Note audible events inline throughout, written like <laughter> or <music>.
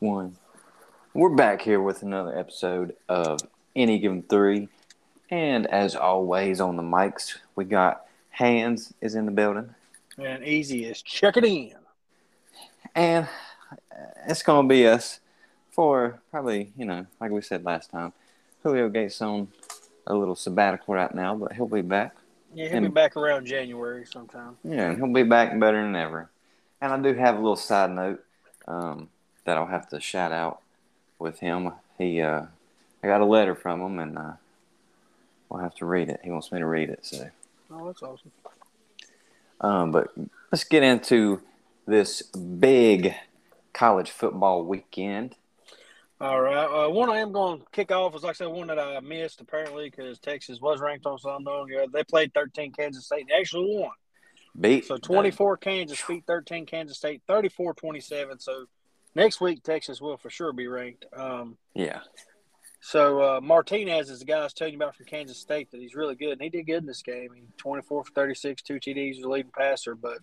one. We're back here with another episode of Any Given Three. And as always on the mics, we got Hands is in the building. And easy is check it in. And it's going to be us for probably, you know, like we said last time. Julio Gates on a little sabbatical right now, but he'll be back. Yeah, he'll and, be back around January sometime. Yeah, and he'll be back better than ever. And I do have a little side note um, that I'll have to shout out with him. He, uh, I got a letter from him, and uh, we'll have to read it. He wants me to read it, so. Oh, that's awesome. Um, but let's get into this big college football weekend. All right. Uh, one I am going to kick off is like I said, one that I missed apparently because Texas was ranked on Sunday. They played 13 Kansas State and actually won. Beat so 24 Kansas beat 13 Kansas State, 34 27. So next week Texas will for sure be ranked. Um, yeah. So uh, Martinez is the guy I was telling you about from Kansas State that he's really good, and he did good in this game. He 24 for 36, two TDs, was the leading passer, but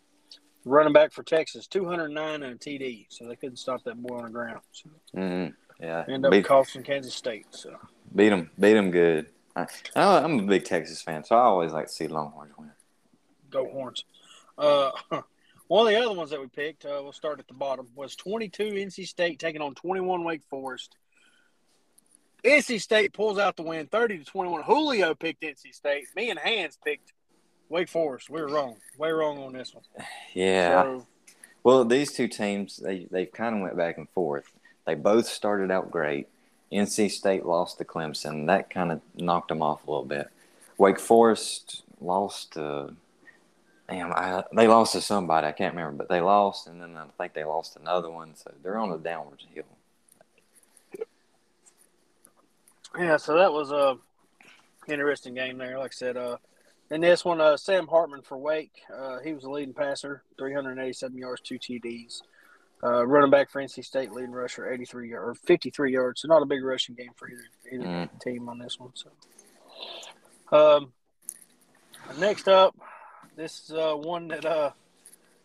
running back for Texas, 209 and a TD, so they couldn't stop that boy on the ground. So. Mm-hmm. Yeah, end up beat, costing Kansas State. So beat them, beat them good. I, I'm a big Texas fan, so I always like to see Longhorns win. Go Horns! Uh, <laughs> one of the other ones that we picked, uh, we'll start at the bottom, was 22 NC State taking on 21 Wake Forest. NC State pulls out the win, 30 to 21. Julio picked NC State. Me and Hans picked Wake Forest. We were wrong. Way wrong on this one. Yeah. So, well, these two teams, they, they kind of went back and forth. They both started out great. NC State lost to Clemson. That kind of knocked them off a little bit. Wake Forest lost to, damn, I, they lost to somebody. I can't remember, but they lost, and then I think they lost another one. So they're on a downward hill. Yeah, so that was a interesting game there. Like I said, uh, in this one, uh, Sam Hartman for Wake, uh, he was the leading passer, 387 yards, two TDs. Uh, running back for NC State, leading rusher, 83 or 53 yards. So not a big rushing game for either, either mm. team on this one. So, um, next up, this is uh, one that uh,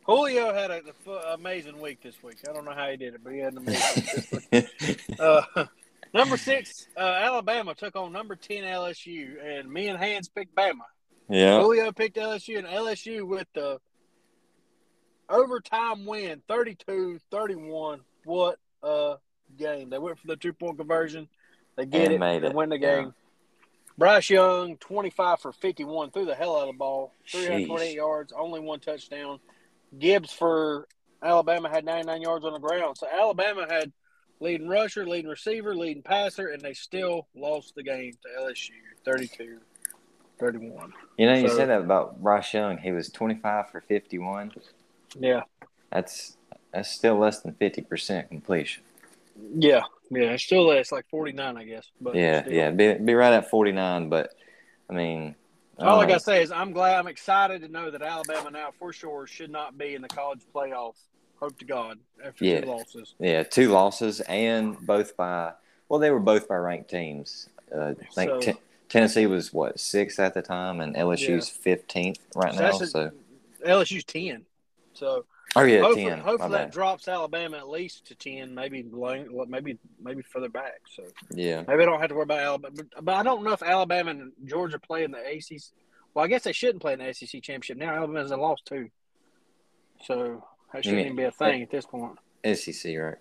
Julio had an amazing week this week. I don't know how he did it, but he had an amazing week. <laughs> uh, number six, uh, Alabama took on number 10 LSU, and me and Hans picked Bama. Yeah. Julio picked LSU, and LSU with the – overtime win 32 31. What a game. They went for the two point conversion. They get and it. They win the game. Yeah. Bryce Young, 25 for 51, threw the hell out of the ball. 328 Jeez. yards, only one touchdown. Gibbs for Alabama had 99 yards on the ground. So Alabama had leading rusher, leading receiver, leading passer, and they still lost the game to LSU 32 31. You know, you so, said that about Bryce Young. He was 25 for 51. Yeah. That's that's still less than fifty percent completion. Yeah, yeah, it's still it's like forty nine, I guess. But yeah, still. yeah, be be right at forty nine. But I mean, all I gotta say is I'm glad, I'm excited to know that Alabama now for sure should not be in the college playoff. Hope to God after yeah. two losses. Yeah, two losses and both by well, they were both by ranked teams. Uh, I think so, t- Tennessee was what sixth at the time, and LSU's fifteenth yeah. right so now. So LSU's ten. So oh yeah, hopefully, 10. hopefully that drops Alabama at least to ten, maybe maybe maybe further back. So yeah, maybe I don't have to worry about Alabama. But, but I don't know if Alabama and Georgia play in the ACC. Well, I guess they shouldn't play in the ACC championship now. Alabama's a loss too, so that shouldn't even be a thing at this point. SEC, right?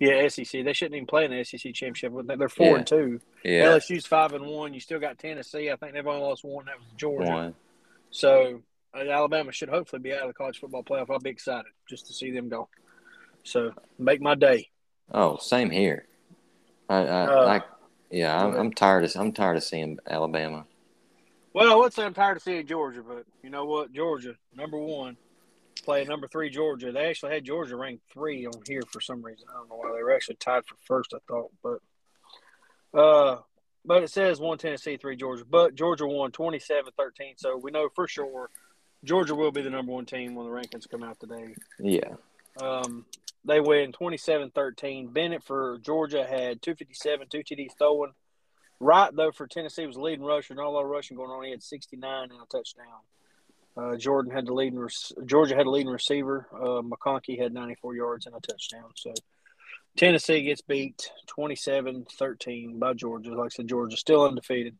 Yeah, SEC. They shouldn't even play in the SEC championship. They're four yeah. and two. Yeah. LSU's five and one. You still got Tennessee. I think they've only lost one. That was Georgia. One. So Alabama should hopefully be out of the college football playoff. I'll be excited just to see them go. So make my day. Oh, same here. I, I, uh, I yeah, I'm, I'm, tired of I'm tired of seeing Alabama. Well, I would say I'm tired of seeing Georgia, but you know what? Georgia, number one, playing number three Georgia. They actually had Georgia ranked three on here for some reason. I don't know why they were actually tied for first. I thought, but uh, but it says one Tennessee, three Georgia. But Georgia won 27-13, so we know for sure Georgia will be the number one team when the rankings come out today. Yeah. Um, they win 27-13. Bennett for Georgia had 257, two TDs thrown. Wright though, for Tennessee was leading rusher. Not a lot of rushing going on. He had 69 and a touchdown. Uh, Jordan had the leading. Georgia had a leading receiver. Uh, McConkey had 94 yards and a touchdown. So Tennessee gets beat 27-13 by Georgia. Like I said, Georgia still undefeated,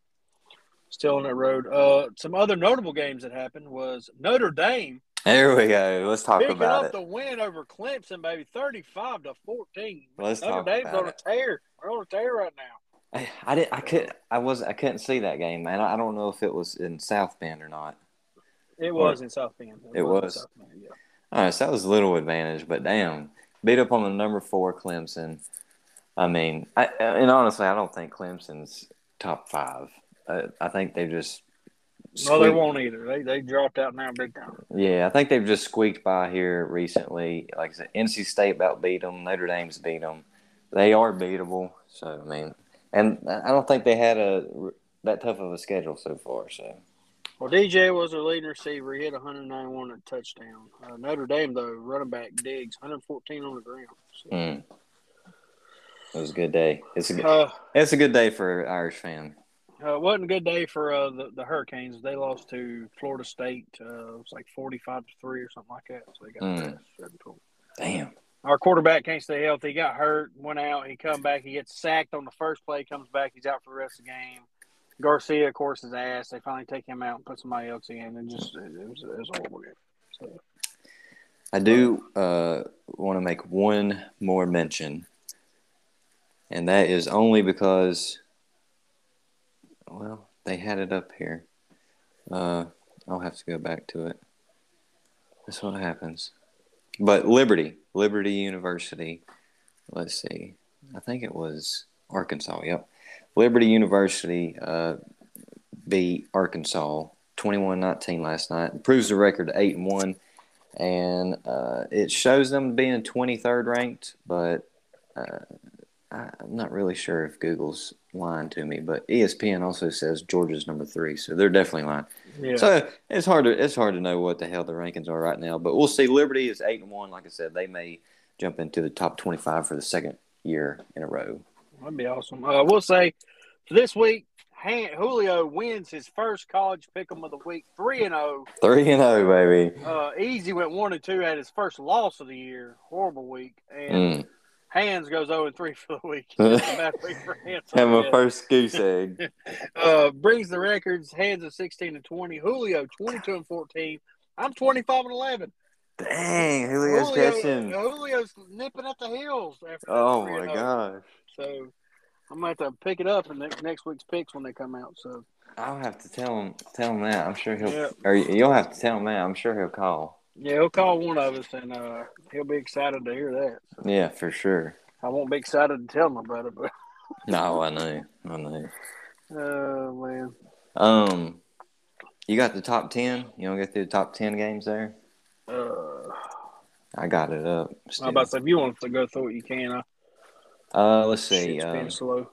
still on that road. Uh, some other notable games that happened was Notre Dame. There we go. Let's talk picking about up it. the win over Clemson, baby, thirty-five to fourteen. Let's Notre talk Dame's about on a tear. They're on a tear right now. I, I didn't. I could. I was. I couldn't see that game, man. I don't know if it was in South Bend or not. It was in South Bend. It in was? South Bend, yeah. All right, so that was a little advantage, but damn, beat up on the number four Clemson. I mean, I, and honestly, I don't think Clemson's top five. Uh, I think they've just. No, they won't either. They they dropped out now big time. Yeah, I think they've just squeaked by here recently. Like I said, NC State about beat them. Notre Dame's beat them. They are beatable. So I mean, and I don't think they had a that tough of a schedule so far. So Well, DJ was their leading receiver. He hit 191 at touchdown. Uh, Notre Dame, though, running back Diggs, 114 on the ground. So, mm, it was a good day. It's a good, uh, it's a good day for Irish fan. Uh, wasn't a good day for uh, the, the Hurricanes. They lost to Florida State. Uh, it was like 45 to 3 or something like that. So they got Mm. seven to 'em. Damn. Our quarterback can't stay healthy. He got hurt, went out. He come back. He gets sacked on the first play. Comes back. He's out for the rest of the game. Garcia, of course, is ass. They finally take him out and put somebody else in, and just it was, it was a horrible game. So, I do uh, want to make one more mention, and that is only because, well, they had it up here. Uh, I'll have to go back to it. That's what happens. But Liberty, Liberty University, let's see. I think it was Arkansas. Yep. Liberty University uh, beat Arkansas 21 19 last night. Improves the record to 8 and 1 and uh, it shows them being 23rd ranked, but uh, I'm not really sure if Google's lying to me. But ESPN also says Georgia's number three, so they're definitely lying. yeah. So it's hard to it's hard to know what the hell the rankings are right now. But we'll see. Liberty is eight and one. Like I said, they may jump into the top 25 for the second year in a row. That'd be awesome. Uh, we'll say this week, Julio wins his first college pick'em of the week, three and zero. Three and zero, baby. Uh, Easy went one and two, at his first loss of the year. Horrible week, and Mm. Hands goes zero and three <laughs> for the week. <laughs> Bad week for Hands. Have my first goose egg. <laughs> Uh, brings the records. Hands of sixteen and twenty. Julio twenty two and fourteen. I'm twenty five and eleven. Dang, Julio's catching. Julio's nipping at the heels. After Oh my oh. gosh. So I'm gonna have to pick it up in next, next week's picks when they come out. So I'll have to tell him tell him that. I'm sure he'll Yeah. or you'll have to tell him that. I'm sure he'll call. Yeah, he'll call one of us, and uh, he'll be excited to hear that. So Yeah, for sure. I won't be excited to tell him about it, but <laughs> No, I know. I know. oh man, Um you got the top ten? You wanna go through the top ten games there? uh, I got it up. I'm still. about to say if you want to go through it, you can. I, Uh let's see. slow.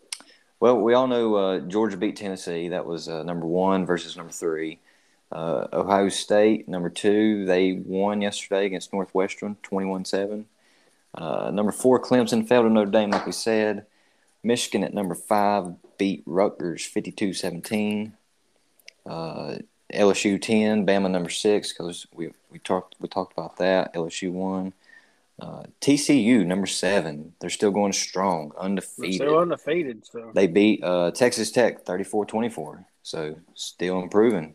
Well, we all know uh, Georgia beat Tennessee. That was uh, number one versus number three. Uh, Ohio State, number two, they won yesterday against Northwestern, 21 7. Uh, number four, Clemson fell to Notre Dame, like we said. Michigan at number five beat Rutgers 52 17. Uh, LSU 10, Bama number six, because we, we, talked, we talked about that. LSU won. Uh, TCU number seven, they're still going strong, undefeated. still undefeated. So They beat uh, Texas Tech 34-24, so still improving.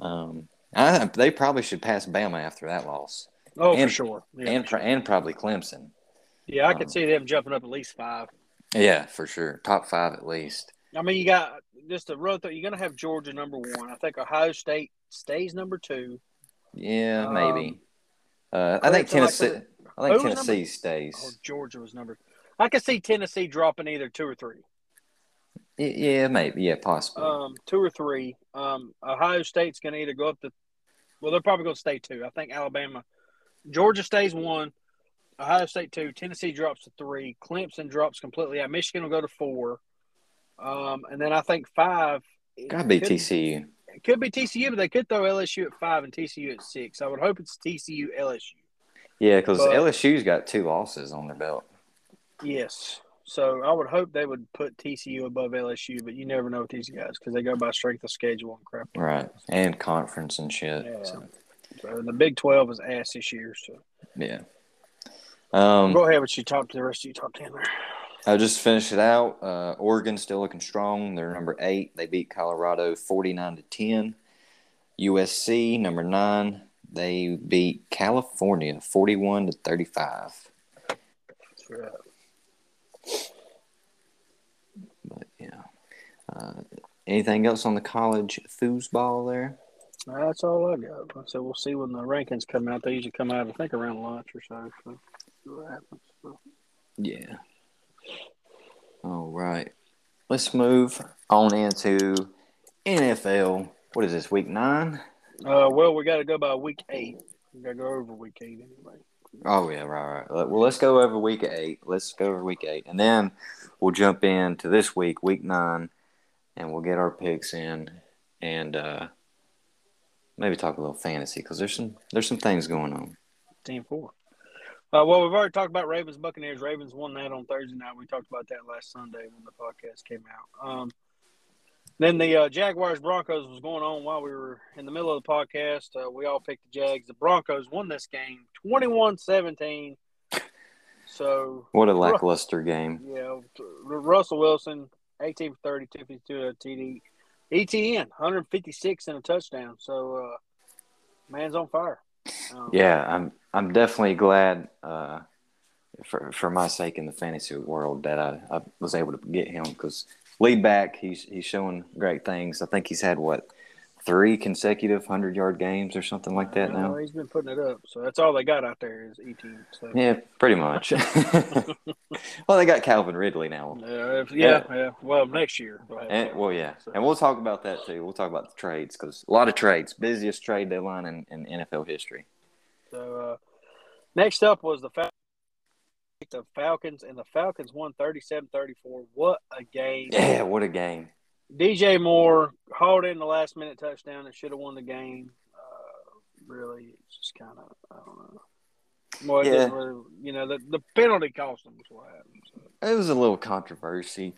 Um, I, they probably should pass Bama after that loss, oh, and- for sure. Yeah, and for sure. and probably Clemson. yeah, I um, could see them jumping up at least five. Yeah, for sure, top five at least. I mean, you got just to run through. You're gonna have Georgia number one. I think Ohio State stays number two. Yeah, Um, maybe. Uh, I think Clemson, like Tennessee. the- I think Tennessee number- Oh, stays. Georgia was number. I could see Tennessee dropping either two or three. Yeah, maybe. Yeah, possibly. Um, two or three. Um, Ohio State's going to either go up to, well, they're probably going to stay two. I think Alabama, Georgia stays one, Ohio State two, Tennessee drops to three, Clemson drops completely out, Michigan will go to four, um, and then I think five. it Gotta be could- TCU. It could be TCU, but they could throw LSU at five and TCU at six. I would hope it's TCU LSU. Yeah, because LSU's got two losses on their belt. Yes. So I would hope they would put TCU above LSU, but you never know with these guys because they go by strength of schedule and crap. like Right. that. And conference and shit. Yeah. So, So the Big Twelve is ass this year. So yeah. Um, Go ahead with your top the rest of your top ten there. I'll just finish it out. Uh, Oregon still looking strong. They're number eight. They beat Colorado forty nine to ten. USC number nine. They beat California forty one to thirty five. But yeah. Uh, anything else on the college foosball there? That's all I got. So we'll see when the rankings come out. They usually come out, I think, around lunch or so. So see what happens. So. Yeah. All right. Let's move on into NFL. What is this, week nine? Uh, well, we got to go by week eight. We got to go over week eight anyway. Oh, yeah, right, right. Well, let's go over week eight. Let's go over week eight. And then we'll jump into this week, week nine, and we'll get our picks in and uh, maybe talk a little fantasy because there's some there's some things going on. Team four. Uh, well, we've already talked about Ravens Buccaneers. Ravens won that on Thursday night. We talked about that last Sunday when the podcast came out. Um, then the uh, Jaguars Broncos was going on while we were in the middle of the podcast. Uh, we all picked the Jags. The Broncos won this game 21 17. So, What a lackluster game. yeah, Russell Wilson, 18 for 30, 252 a TD. ETN, 156 and a touchdown. So, uh, man's on fire. Um, Yeah, I'm I'm definitely glad uh, for for my sake in the fantasy world that I, I was able to get him because lead back he's he's showing great things. I think he's had what three consecutive hundred yard games or something like that now. he's been putting it up. So that's all they got out there is ETN. So. Yeah, pretty much. <laughs> <laughs> well, they got Calvin Ridley now. Yeah, if- yeah, yeah. Well, next year. And, well, yeah, So- and we'll talk about that too. We'll talk about the trades because a lot of trades, busiest trade deadline in, in NFL history. So uh, next up was the The Falcons, and the Falcons won 37-34. What a game! <laughs> Yeah, what a game! DJ Moore hauled in the last minute touchdown and should have won the game. Uh, really, it's just kind of I don't know. Well, Yeah. really, you know, the, the penalty cost them was what happened. So. It was a little controversy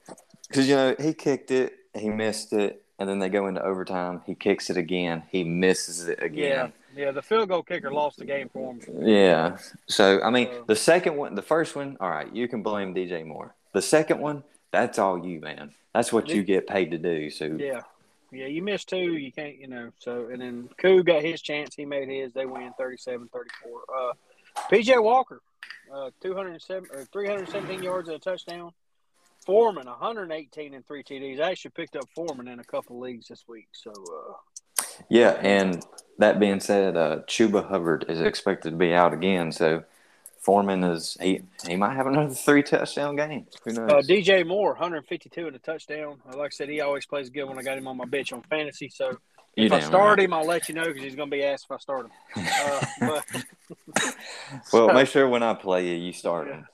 because you know he kicked it, he missed it, and then they go into overtime. He kicks it again, he misses it again. yeah. Yeah, the field goal kicker lost the game for him. Yeah. So I mean, Uh, the second one, the first one, all right, you can blame DJ Moore. The second one, that's all you, man. That's what you get paid to do. So Yeah. Yeah, you missed two, you can't, you know. So, and then Koo got his chance. He made his. They win 37 34. Uh, PJ Walker, uh, 207 or 317 yards and a touchdown. Foreman, 118 and three TDs. I actually picked up Foreman in a couple leagues this week. So, uh, Yeah, and that being said, uh, Chuba Hubbard is expected to be out again. So Foreman is he he might have another three touchdown game. Who knows? uh, DJ Moore, 152 and a touchdown. Uh, like I said, he always plays good when I got him on my bench on fantasy. So, You if I start right. him, I'll let you know because he's going to be asked if I start him. Uh, <laughs> but, Well, So- <laughs> make sure when I play you, you start him.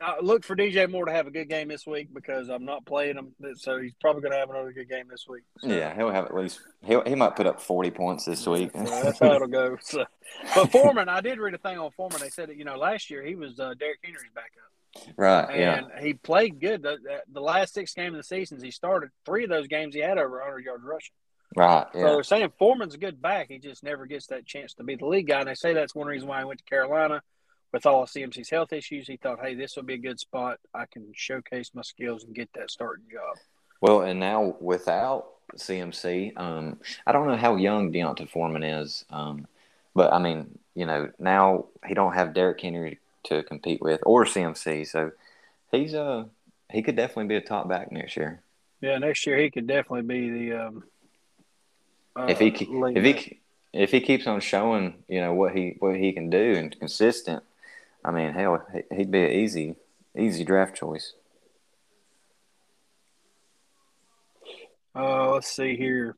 Uh, look for DJ Moore to have a good game this week because I'm not playing him, so he's probably going to have another good game this week. So, Yeah, he'll have at least he he might put up forty points this week. so <laughs> that's how it'll go. So, but Foreman, I did read a thing on Foreman. They said that you know last year he was uh, Derrick Henry's backup, right? Yeah. and he played good. The, the, the last six games of the seasons he started, three of those games he had over 100 yards rushing. Right. So they're saying Foreman's a good back. He just never gets that chance to be the lead guy. And they say that's one reason why he went to Carolina. With all of CMC's health issues, he thought, hey, this will be a good spot. I can showcase my skills and get that starting job. Well, and now without CMC, um, I don't know how young D'Onta Foreman is, um, but I mean, you know, now he don't have Derrick Henry to compete with or CMC, so he's uh he could definitely be a top back next year Yeah, next year he could definitely be the. Um, uh, if he if he if he keeps on showing you know what he what he can do and consistent. I mean, hell, he- he'd be an easy easy draft choice. Uh, let's see here.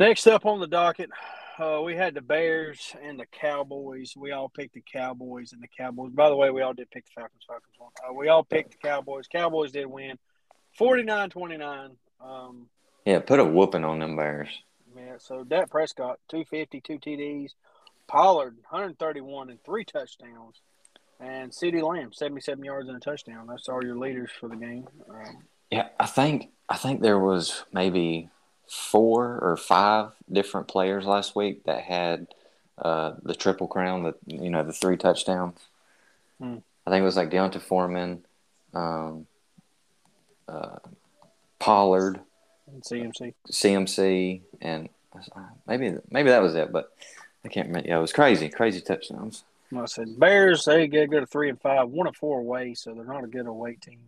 Next up on the docket, uh, we had the Bears and the Cowboys. We all picked the Cowboys and the Cowboys. By the way, we all did pick the Falcons. Falcons won. Uh, we all picked the Cowboys. Cowboys did win 49 29. Um, Yeah, put a whooping on them Bears. yeah, so Dak Prescott, 250, two TDs. Pollard, 131 and three touchdowns. And CeeDee Lamb, 77 yards and a touchdown. That's all your leaders for the game. Um, Yeah, I think I think there was maybe four or five different players last week that had uh, the triple crown, the you know the three touchdowns. Hmm. I think it was like D'Onta Foreman, um, uh, Pollard, And CMC. CMC, and maybe maybe that was it, but I can't remember. Yeah, it was crazy, crazy touchdowns. Like I said Bears. They get go to three and five, one and four away, so they're not a good away team.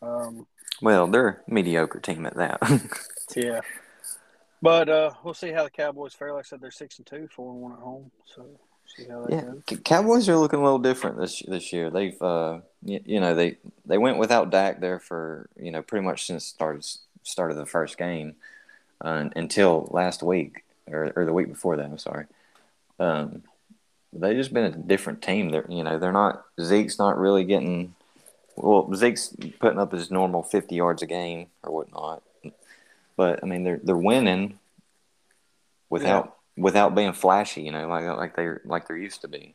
Um, Well, they're a mediocre team at that. <laughs> yeah, but uh, we'll see how the Cowboys fare. Like I said, they're six and two, four and one at home. So see how that yeah, goes. Cowboys are looking a little different this this year. They've uh, you, you know they they went without Dak there for you know pretty much since started start of the first game uh, until last week or, or the week before that. I'm sorry. Um, they just been a different team. They're you know they're not Zeke's not really getting well Zeke's putting up his normal 50 yards a game or whatnot, but I mean they're they're winning without without being flashy. You know like like they are like they're used to be.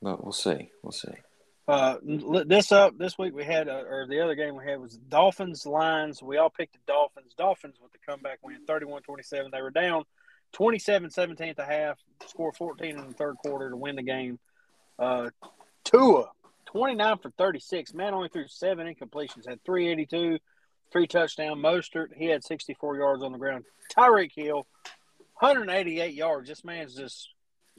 But we'll see. We'll see. Uh, this up this week we had, uh, or the other game we had was Dolphins Lions. We all picked the Dolphins. Dolphins with the comeback win, 31-27. They were down 27-17 at the half, score 14 in the third quarter to win the game. Uh, Tua, 29 for 36. Man only threw seven incompletions, had 382, three touchdown. Mostert, he had 64 yards on the ground. Tyreek Hill, 188 yards. This man's just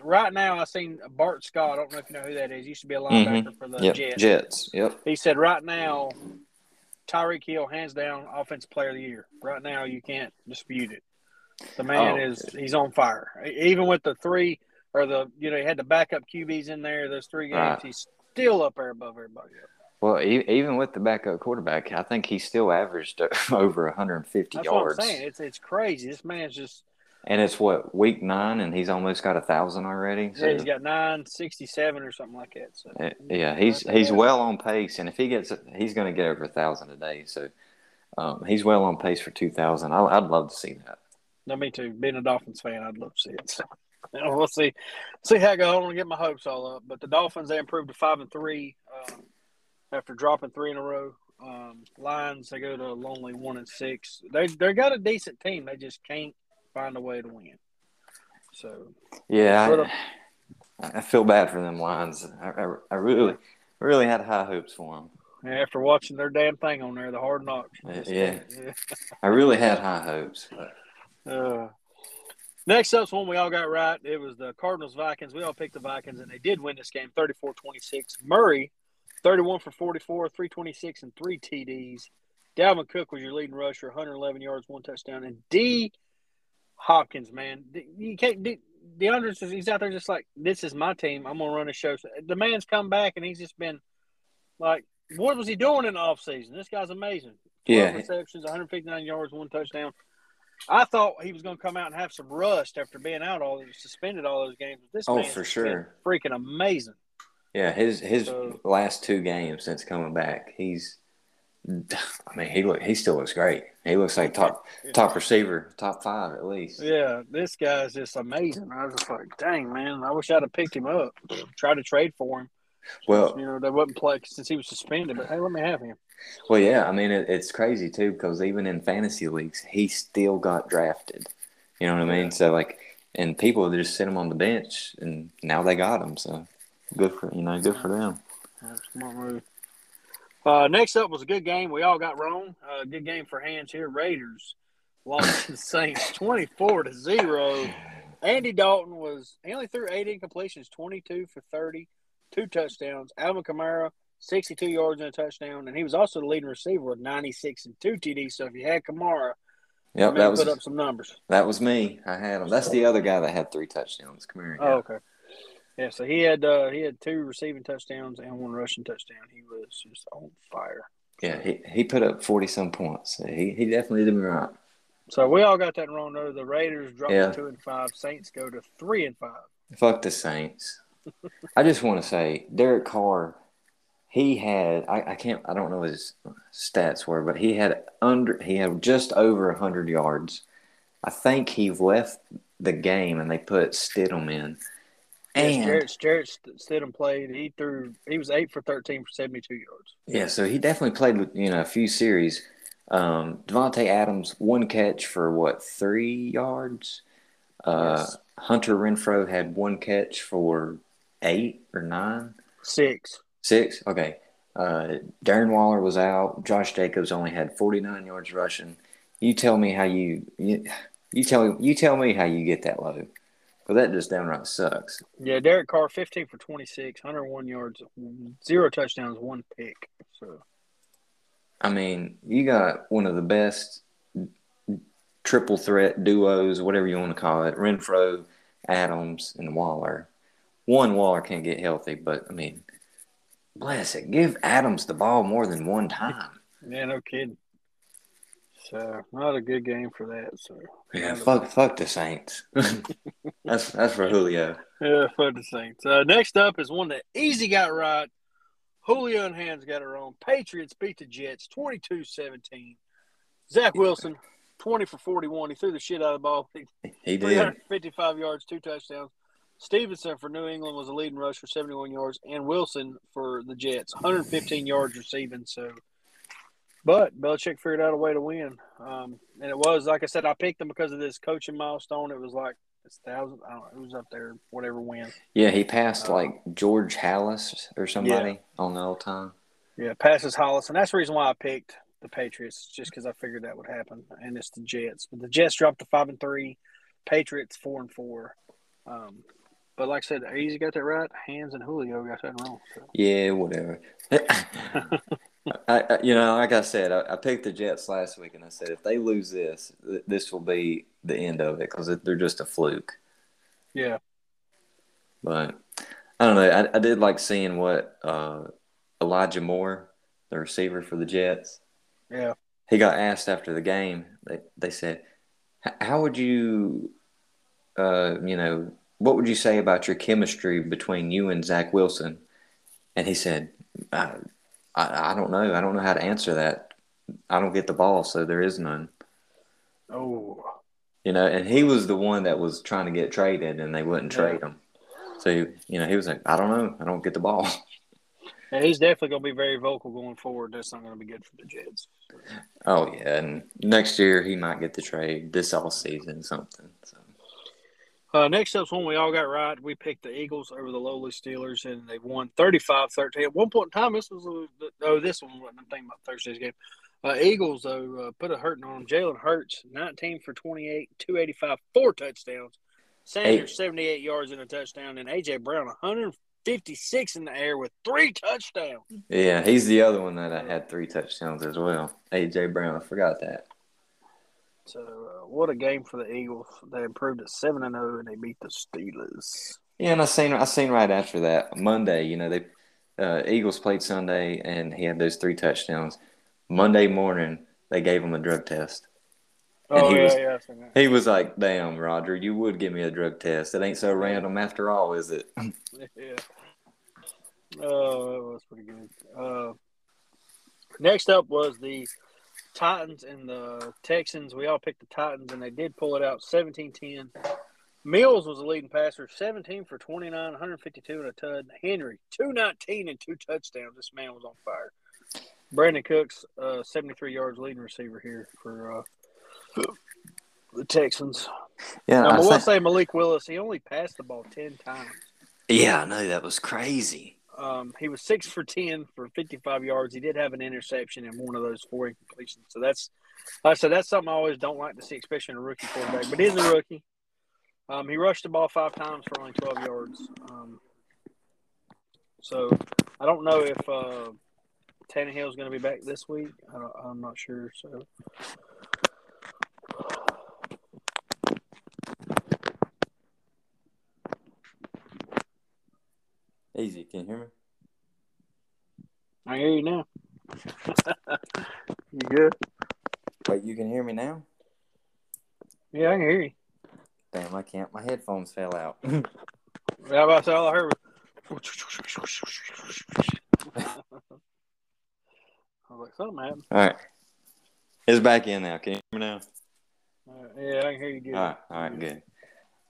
right now. I seen Bart Scott. I don't know if you know who that is. He used to be a linebacker for the Yep. Jets. Jets. Yep. He said right now, Tyreek Hill, hands down, offensive player of the year. Right now, you can't dispute it. The man Oh. is he's on fire. Even with the three or the you know he had the backup QBs in there. Those three games, Right. he's still up there above everybody else. Well, even with the backup quarterback, I think he still averaged <laughs> over 150 That's yards. what I'm saying. It's it's crazy. This man's just And it's what week nine, and he's almost got a thousand already. So yeah, he's got nine sixty seven or something like that. So uh, yeah, he's he's well on pace, and if he gets, he's going to get over a thousand a day. So um, he's well on pace for two thousand. I'd love to see that. No, me too. Being a Dolphins fan, I'd love to see it. So, you know, we'll see, see how it goes. I want to get my hopes all up. But the Dolphins they improved to five and three um, after dropping three in a row. Um, Lions they go to a lonely one and six. They they got a decent team. They just can't find a way to win. So Yeah, I, I feel bad for them Lions. I, I, I really, really had high hopes for them. after watching their damn thing on there, the hard knocks. Yeah. <laughs> I really had high hopes. But Uh, next up's one we all got right. It was the Cardinals Vikings. We all picked the Vikings, and they did win this game 34 26. Murray, 31 for 44, 326, and three TDs. Dalvin Cook was your leading rusher, 111 yards, one touchdown. And D. Hopkins, man, you can't. D, DeAndre's he's out there just like this is my team. I'm gonna run a show. So the man's come back and he's just been like, what was he doing in the offseason? This guy's amazing. Yeah. receptions, 159 yards, one touchdown. I thought he was going to come out and have some rust after being out all suspended all those games. This Oh, for sure. freaking amazing. Yeah, his his So- last two games since coming back, he's. I mean, he look he still looks great. He looks like top top receiver, top five at least. Yeah, this guy's just amazing. I was just like, dang man, I wish I'd have picked him up, tried to trade for him. Well, you know, they wouldn't play since he was suspended. But hey, let me have him. Well, yeah. I mean, it, it's crazy too because even in fantasy leagues, he still got drafted. You know what I mean? So like, and people just sit him on the bench, and now they got him. So good for you know, good for them. That's smart move. Uh, next up was a good game. We all got wrong. Uh, good game for hands here. Raiders lost to the <laughs> Saints twenty four to zero. Andy Dalton was he only threw eight incompletions, twenty two for thirty, two touchdowns. Alvin Kamara sixty two yards and a touchdown, and he was also the leading receiver with ninety six and two TDs. So if you had Kamara, Yep, that was put up some numbers. that was me. I had him. That's the other guy that had three touchdowns. Here. Oh, okay. Yeah, so he had uh, he had two receiving touchdowns and one rushing touchdown. He was just on fire. Yeah, he, he put up forty some points. He he definitely did me right. So we all got that wrong. Though the Raiders dropped Yeah. to two and five. Saints go to three and five. Fuck the Saints. <laughs> I just want to say, Derek Carr, he had I, I can't I don't know what his stats were, but he had under he had just over hundred yards. I think he left the game and they put Stidham in. Yes, Jarrett, Jarrett Stidham played. He threw. He was eight for thirteen for seventy two yards. yeah, so he definitely played with you know a few series. Um, Davante Adams one catch for what three yards. Uh, Yes. Hunter Renfrow had one catch for eight or nine? Six. Six. Okay. Uh, Darren Waller was out. Josh Jacobs only had 49 yards rushing. You tell me how you you, you tell you tell me how you get that low. But that just downright sucks. Yeah, Derek Carr, 15 for 26, 101 yards, zero touchdowns, one pick. So, I mean, you got one of the best triple threat duos, whatever you want to call it Renfrow, Adams, and Waller. One Waller can't get healthy, but I mean, bless it. Give Adams the ball more than one time. yeah, no kidding. So not a good game for that. So yeah, fuck, fuck the Saints. <laughs> that's that's for Julio. Yeah, fuck the Saints. Uh, next up is one that easy got right. Julio and Hands got it wrong. Patriots beat the Jets 22-17. Zach Wilson, 20 for 41. He threw the shit out of the ball. He, did. 55 yards, two touchdowns. Stevenson for New England was a leading rusher, 71 yards, and Wilson for the Jets, 115 yards receiving. So but Belichick figured out a way to win, um, and it was like I said. I picked him because of this coaching milestone. It was like it's thousand. I don't know. It was up there, whatever win. Yeah, he passed uh, like George Halas or somebody yeah. on the old time. Yeah, passes Halas, and that's the reason why I picked the Patriots, just because I figured that would happen. And it's the Jets, but the Jets dropped to five and three, Patriots four and four. Um, but like I said, Easy got that right. Hands and Julio got that wrong. So. Yeah, whatever. <laughs> I, I, you know, like I said, I, I, picked the Jets last week, and I said if they lose this, th- this will be the end of it because they're just a fluke. Yeah. But I don't know. I, I did like seeing what uh, Elijah Moore, the receiver for the Jets. Yeah. He got asked after the game. They they said, "How would you, uh, you know, what would you say about your chemistry between you and Zach Wilson?" And he said, I, I don't know. I don't know how to answer that. I don't get the ball, so there is none. Oh. You know, and he was the one that was trying to get traded, and they wouldn't trade him. So you know, he was like, "I don't know. I don't get the ball." <laughs> Yeah, he's definitely going to be very vocal going forward. That's not going to be good for the Jets. Oh yeah, and next year he might get the trade this all season, something. So. Uh, next up's one we all got right. We picked the Eagles over the lowly Steelers, and they won 35-13. At one point in time, this was a, oh, this one wasn't. I'm thinking about Thursday's game. Uh, Eagles though uh, put a hurting on them. Jalen Hurts, 19 for 28, 285, four touchdowns. Sanders, Eight. 78 yards and a touchdown, and AJ Brown, 156 in the air with three touchdowns. Yeah, he's the other one that I had three touchdowns as well. AJ Brown, I forgot that. So, uh, what a game for the Eagles! They improved to seven and zero, oh, and they beat the Steelers. Yeah, and I seen I seen right after that Monday. You know, they uh, Eagles played Sunday, and he had those three touchdowns. Monday morning, they gave him a drug test. And oh he yeah, was, yeah. He was like, "Damn, Roger, you would give me a drug test. It ain't so random after all, is it?" <laughs> <laughs> yeah. Oh, that was pretty good. Uh, next up was the Titans and the Texans. We all picked the Titans, and they did pull it out 17 10. Mills was the leading passer, 17 for 29, 152 and a tud. Henry, 219 and two touchdowns. This man was on fire. Brandin Cooks, uh, 73 yards leading receiver here for uh, the Texans. Yeah, now, I, I will say Malik Willis, he only passed the ball 10 times. Yeah, I know. That was crazy. Um, he was six for ten for fifty-five yards. He did have an interception and one of those four incompletions. So that's, I said, that's something I always don't like to see, especially in a rookie quarterback. But he's a rookie. Um, he rushed the ball five times for only twelve yards. Um, so I don't know if uh, Tannehill is going to be back this week. I, am not sure. So. Easy. Can you hear me? I hear you now. you good? Wait, you can hear me now? Yeah, I can hear you. Damn, I can't. My headphones fell out. yeah, about all I heard was. <laughs> I was like, something happened. All right. It's back in now. Can you hear me now? Uh, yeah, I can hear you good. All right, all right, good.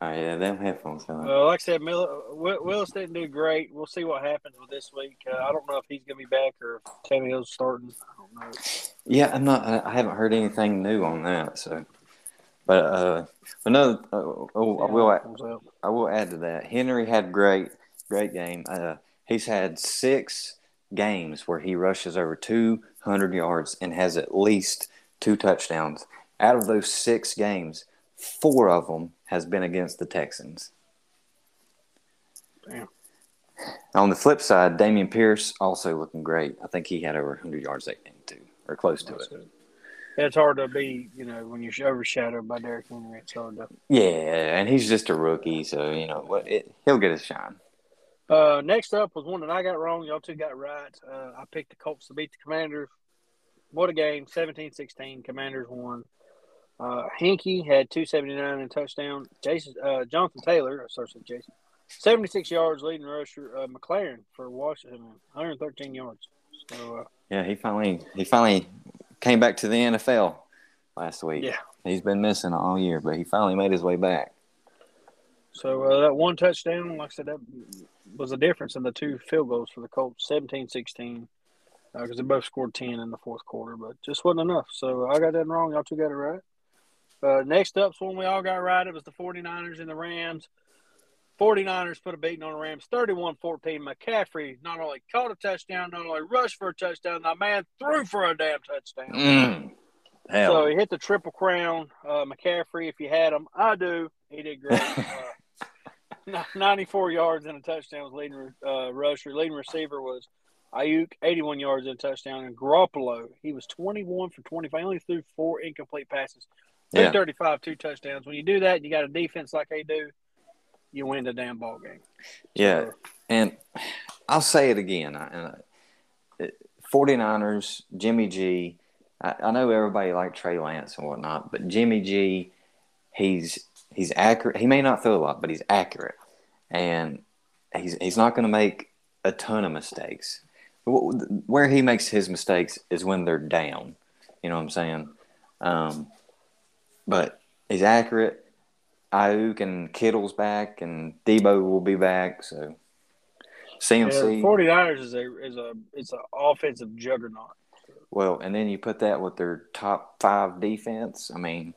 Oh, yeah, them headphones. Huh? Uh, like I said, Miller, Willis didn't do great. We'll see what happens with this week. Uh, I don't know if he's going to be back or if Tannehill's starting. I don't know. Yeah, I'm not. I haven't heard anything new on that. So, but uh, another. Uh, oh, I will. I will add to that. Henry had great. great game. Uh, he's had six games where he rushes over 200 yards and has at least two touchdowns. Out of those six games, four of them has been against the Texans. Damn. On the flip side, Dameon Pierce also looking great. I think he had over 100 yards that game too, or close to That's it. good. It's hard to be, you know, when you're overshadowed by Derrick Henry. It's hard to. Yeah, and he's just a rookie, so you know what? It, he'll get his shine. Uh, next up was one that I got wrong. Y'all two got right. Uh, I picked the Colts to beat the Commanders. What a game. 17-16. Commanders won. Uh, Heinicke had 279 and a touchdown. Jason uh, Jonathan Taylor, sorry, Jason, 76 yards leading rusher. Uh, McLaurin for Washington, 113 yards. So, uh, Yeah, he finally he finally came back to the NFL last week. yeah. He's been missing all year, but he finally made his way back. So uh, that one touchdown, like I said, that was the difference in the two field goals for the Colts, 17-16, because uh, they both scored 10 in the fourth quarter, but just wasn't enough. So I got that wrong. Y'all two got it right. Uh, next up's one we all got right. It was the 49ers and the Rams. 49ers put a beating on the Rams, 31-14. McCaffrey not only caught a touchdown, not only rushed for a touchdown, the man threw for a damn touchdown. Mm. Hell, So he hit the triple crown. Uh, McCaffrey, if you had him, I do. He did great. <laughs> Uh, 94 yards and a touchdown was leading uh, rusher. Leading receiver was Aiyuk, 81 yards and a touchdown. And Garoppolo, he was 21 for 25. He only threw four incomplete passes. Yeah. 235, two touchdowns. When you do that, you got a defense like they do, you win the damn ball game. yeah, and I'll say it again. I- and I- 49ers, Jimmy G. I, I know everybody like Trey Lance and whatnot, but Jimmy G, he's he's accurate. He may not throw a lot, but he's accurate, and he's he's not going to make a ton of mistakes. Where he makes his mistakes is when they're down. You know what I'm saying? Um, but he's accurate. Aiyuk and Kittle's back, and Deebo will be back. So Yeah, CMC. 49ers is a is a it's an offensive juggernaut. Well, and then you put that with their top five defense. I mean,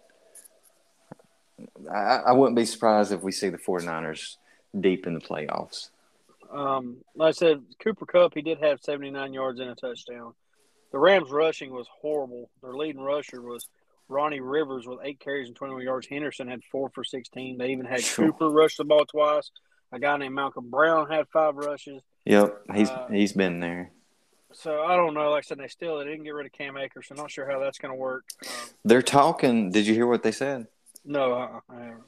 I, I wouldn't be surprised if we see the 49ers deep in the playoffs. Um, like I said, Cooper Kupp, he did have 79 yards and a touchdown. The Rams rushing was horrible. Their leading rusher was Ronnie Rivers with eight carries and 21 yards. Henderson had four for 16. They even had Sure. Cooper rush the ball twice. A guy named Malcolm Brown had five rushes. Yep, he's Uh, he's been there. So I don't know. Like I said, they still they didn't get rid of Cam Akers. So I'm not sure how that's going to work. Um, They're talking. Did you hear what they said? no, I haven't.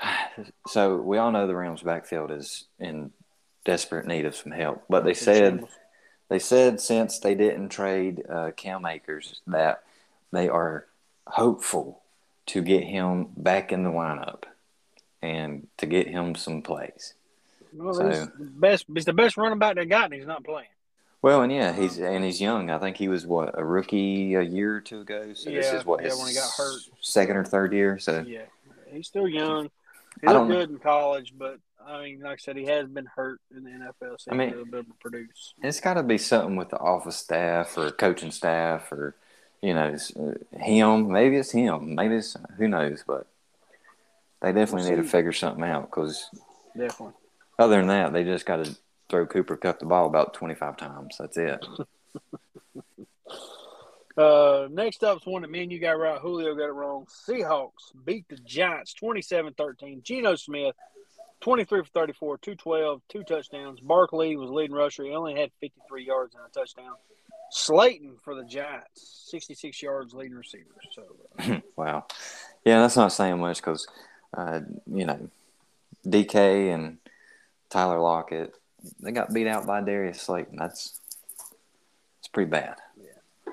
<sighs> So we all know the Rams' backfield is in desperate need of some help, but they said they said since they didn't trade uh, Cam Akers that they are hopeful to get him back in the lineup and to get him some plays. Well, So- he's the best. He's the best running back they got, and he's not playing. Well, and yeah, he's and he's young. I think he was what a rookie a year or two ago. So this is what yeah, his when he got hurt. second or third year. So Yeah, he's still young. He I looked good in college, but I mean, like I said, he has been hurt in the NFL, so I he's mean- really been able to produce. it's got to be something with the office staff or coaching staff or you know uh, him. Maybe it's him. Maybe it's who knows. But they definitely We'll need to figure something out because Definitely. other than that, they just got to throw Cooper Kupp the ball about twenty five times. That's it. <laughs> Uh, next up is one that me and you got right. Julio got it wrong. Seahawks beat the Giants 27-13. Geno Smith, 23 for 34, 212, two touchdowns. Barkley was leading rusher. He only had 53 yards and a touchdown. Slayton for the Giants, 66 yards leading receiver. So, <laughs> Wow. Yeah, that's not saying much because, uh, you know, DK and Tyler Lockett, they got beat out by Darius Slayton. That's it's pretty bad. Yeah.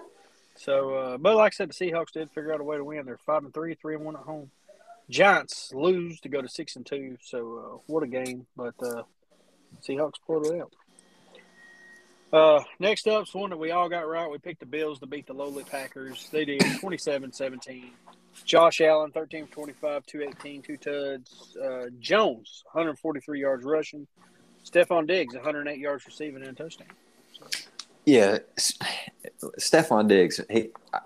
So, uh, but like I said, the Seahawks did figure out a way to win. They're five and three, three and one at home. Giants lose to go to six and two. So, uh, what a game! But uh, Seahawks pulled it out. Uh, next up's one that we all got right. We picked the Bills to beat the lowly Packers. They did <clears throat> 27-17. Josh Allen, 13 for 25, 218, two tuds. Uh, Jones, 143 yards rushing. Stefon Diggs, 108 yards receiving and a touchdown. Yeah, Stefon Diggs. He, I,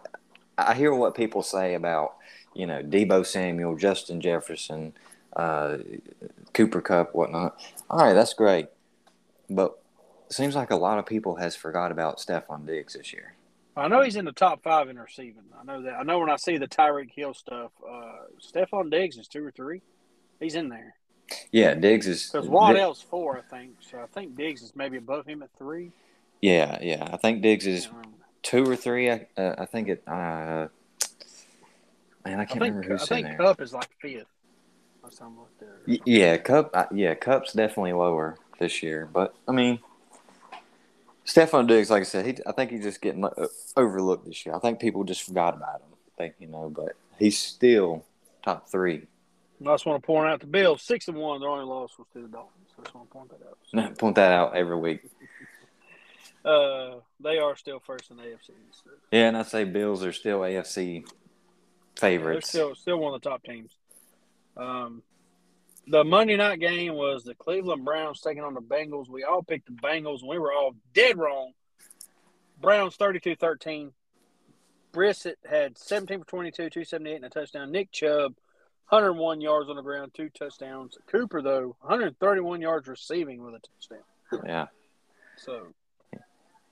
I hear what people say about you know Deebo Samuel, Justin Jefferson, uh, Cooper Kupp, whatnot. All right, that's great, but it seems like a lot of people has forgot about Stefon Diggs this year. I know he's in the top five in receiving. I know that. I know when I see the Tyreek Hill stuff, uh, Stefon Diggs is two or three. He's in there. Yeah, Diggs is because Waddle's four, I think. So I think Diggs is maybe above him at three. Yeah, yeah. I think Diggs is two or three. I, uh, I think it. Uh, man, I can't I think, remember who's I think there. Is like fifth or something like that. Yeah, Kupp. Uh, yeah, Kupp's definitely lower this year, but I mean, Stefon Diggs, like I said, he. I think he's just getting uh, overlooked this year. I think people just forgot about him. I think you know, but he's still top three I just want to point out the Bills six and one. Their only loss was to the Dolphins. I just want to point that out. So. <laughs> point that out every week. <laughs> uh, they are still first in the AFC. So. Yeah, and I say Bills are still AFC favorites. Yeah, they're still still one of the top teams. Um, the Monday night game was the Cleveland Browns taking on the Bengals. We all picked the Bengals, and we were all dead wrong. Browns 32 13. Brissett had 17 for 22, 278 and a touchdown. Nick Chubb 101 yards on the ground, two touchdowns. Cooper though, 131 yards receiving with a touchdown. Yeah. So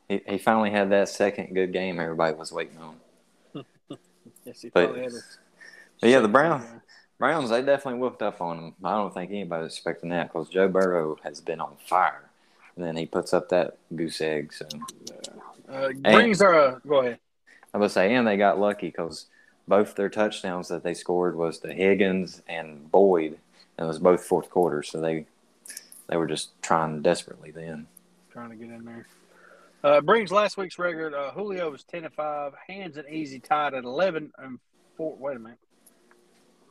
he, he finally had that second good game everybody was waiting on. <laughs> yes, he but, had but yeah, the Browns, Browns, they definitely whooped up on them. I don't think anybody was expecting that because Joe Burrow has been on fire. And then he puts up that goose egg. So uh, brings our go ahead. I was say, and they got lucky because – both their touchdowns that they scored was to Higgins and Boyd. And it was both fourth quarters, so they they were just trying desperately then. Trying to get in there. Uh, brings last week's record. Uh, Julio was ten and five. Hands and Easy tied at eleven and four. Wait a minute.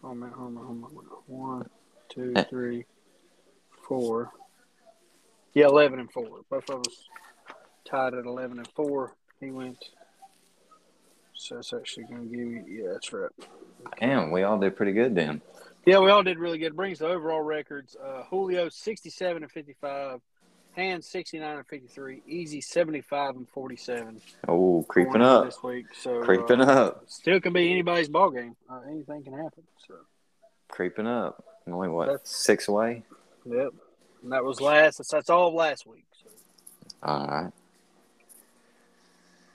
Hold on, hold on, hold on. One, two, eh. three, four. Yeah, eleven and four. Both of us tied at eleven and four. He went so that's actually going to give you, yeah, that's right. Damn, we all did pretty good then. Yeah, we all did really good. Brings the overall records. Uh, Julio, 67 and 55. Hands, 69 and 53. Easy, 75 and 47. Oh, creeping up. This week. So, creeping uh, up. Still can be anybody's ball game. Uh, anything can happen. So Creeping up. Only, what, that's, six away? Yep. And that was last. That's, that's all of last week. So. All right.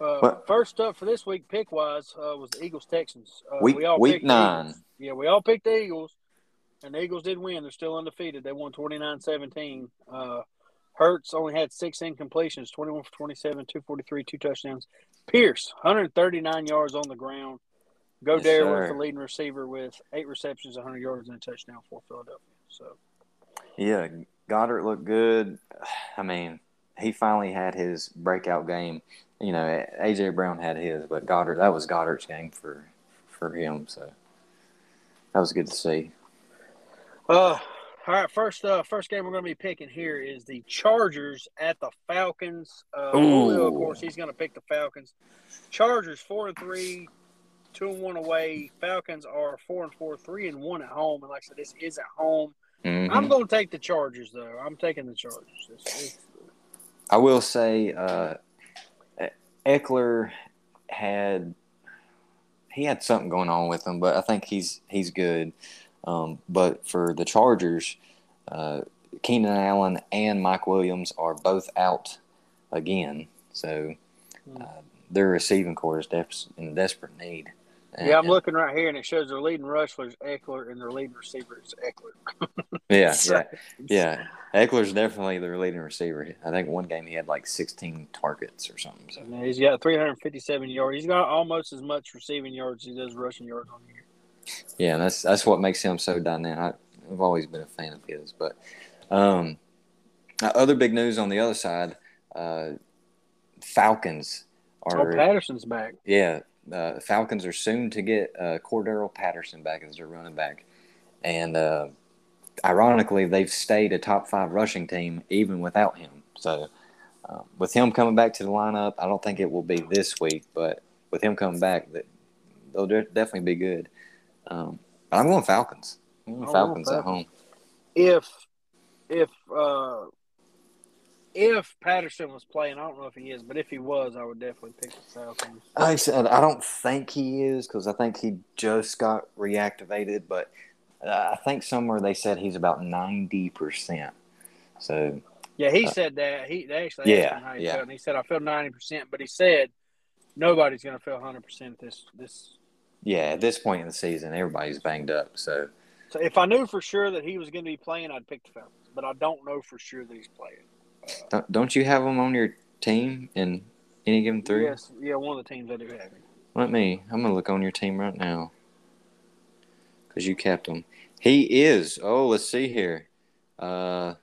Uh, first up for this week, pick wise, uh, was the Eagles Texans. Uh, week we all week nine. Yeah, we all picked the Eagles, and the Eagles did win. They're still undefeated. They won 29 17. Hurts only had six incompletions 21 for 27, 243, two touchdowns. Pierce, 139 yards on the ground. Goedert, was the leading receiver with eight receptions, 100 yards, and a touchdown for Philadelphia. So, yeah, Goedert looked good. <sighs> I mean, he finally had his breakout game you know, AJ Brown had his, but Goedert that was Goedert's game for for him. So that was good to see. Uh, all right. First, uh, first game we're going to be picking here is the Chargers at the Falcons. Uh, Julio, of course, he's going to pick the Falcons. Chargers four and three, two and one away. Falcons are four and four, three and one at home. And like I said, this is at home. Mm-hmm. I'm going to take the Chargers though. I'm taking the Chargers. It's, it's, I will say, uh, Ekeler had he had something going on with him, but I think he's he's good. Um, but for the Chargers, uh, Keenan Allen and Mike Williams are both out again, so hmm. uh, their receiving corps is def- in desperate need. Yeah, I'm looking right here, and it shows their leading rusher is Ekeler, and their leading receiver is Ekeler. <laughs> <laughs> yeah, yeah, yeah. Ekeler's definitely their leading receiver. I think one game he had like 16 targets or something. So. He's got 357 yards. He's got almost as much receiving yards as he does rushing yards on here. Yeah, that's that's what makes him so dynamic. I've always been a fan of his. But um, other big news on the other side, uh, Falcons are. Oh, Patterson's back. Yeah, uh, Falcons are soon to get uh, Cordarrelle Patterson back as their running back, and uh, ironically, they've stayed a top five rushing team even without him. So, uh, with him coming back to the lineup, I don't think it will be this week, but with him coming back, that they'll definitely be good. Um, but I'm going Falcons. I'm going Falcons, Falcons at home. If if uh, if Patterson was playing, I don't know if he is, but if he was, I would definitely pick the Falcons. I said I don't think he is because I think he just got reactivated, but uh, I think somewhere they said he's about ninety percent. So Yeah, he uh, said that. He they actually yeah, him how he yeah. felt, and he said I feel ninety percent, but he said nobody's going to feel hundred percent this this. Yeah, at this point in the season, everybody's banged up. So, so if I knew for sure that he was going to be playing, I'd pick the Falcons. But I don't know for sure that he's playing. Uh, don't, don't you have him on your team in any given three? Yes, yeah, one of the teams I do have him. Let me. I'm gonna look on your team right now because you kept him. He is. Oh, let's see here. Uh,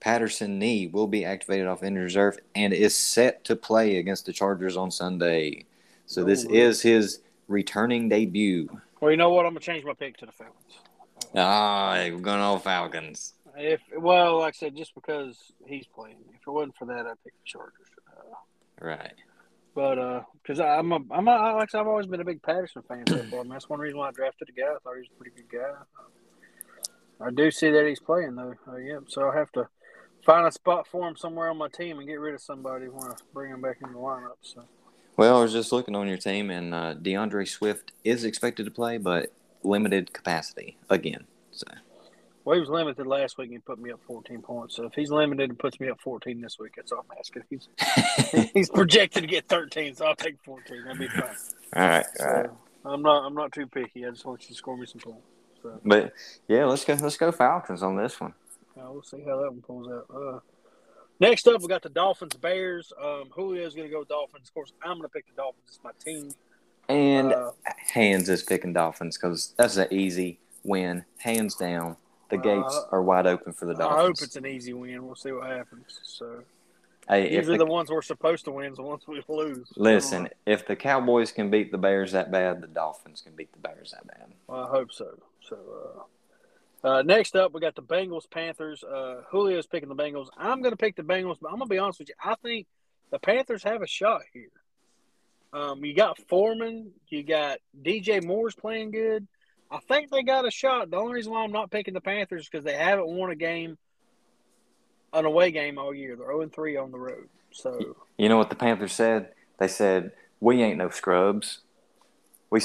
Patterson knee will be activated off injured reserve and is set to play against the Chargers on Sunday. So this is his returning debut. Well, you know what? I'm gonna change my pick to the Falcons. Ah, we're going all Falcons. If well, like I said, just because he's playing. If it wasn't for that, I'd pick the Chargers. Uh, right. But uh, because I'm a, I'm a, like I said, I've always been a big Patterson fan so far. I mean, that's one reason why I drafted the guy. I thought he was a pretty good guy. I do see that he's playing though. Uh, yeah, so I have to find a spot for him somewhere on my team and get rid of somebody when I bring him back in the lineup. So. Well, I was just looking on your team, and uh, D'Andre Swift is expected to play, but limited capacity again. So. Well, he was limited last week and he put me up 14 points. So if he's limited and puts me up 14 this week, that's all I'm asking. He's, <laughs> he's projected to get 13, so I'll take 14. That'd be fine. All right, all right. I'm not I'm not too picky. I just want you to score me some points. So. But yeah, let's go let's go Falcons on this one. Uh, we'll see how that one pulls out. Uh, next up, we got the Dolphins Bears. Um, Julio's going to go Dolphins. Of course, I'm going to pick the Dolphins. It's my team. And uh, Hands is picking Dolphins because that's an easy win, hands down. The gates are wide open for the Dolphins. I hope it's an easy win. We'll see what happens. So. Hey, Usually the, the, ones we're supposed to win the ones we lose. Listen, if the Cowboys can beat the Bears that bad, the Dolphins can beat the Bears that bad. Well, I hope so. So, uh, uh, next up, we got the Bengals Panthers. Uh, Julio's picking the Bengals. I'm going to pick the Bengals, but I'm going to be honest with you. I think the Panthers have a shot here. Um, you got Foreman, you got DJ Moore's playing good. I think they got a shot. The only reason why I'm not picking the Panthers is because they haven't won a game, an away game all year. They're 0 3 on the road. So you know what the Panthers said? They said we ain't no scrubs. We oh.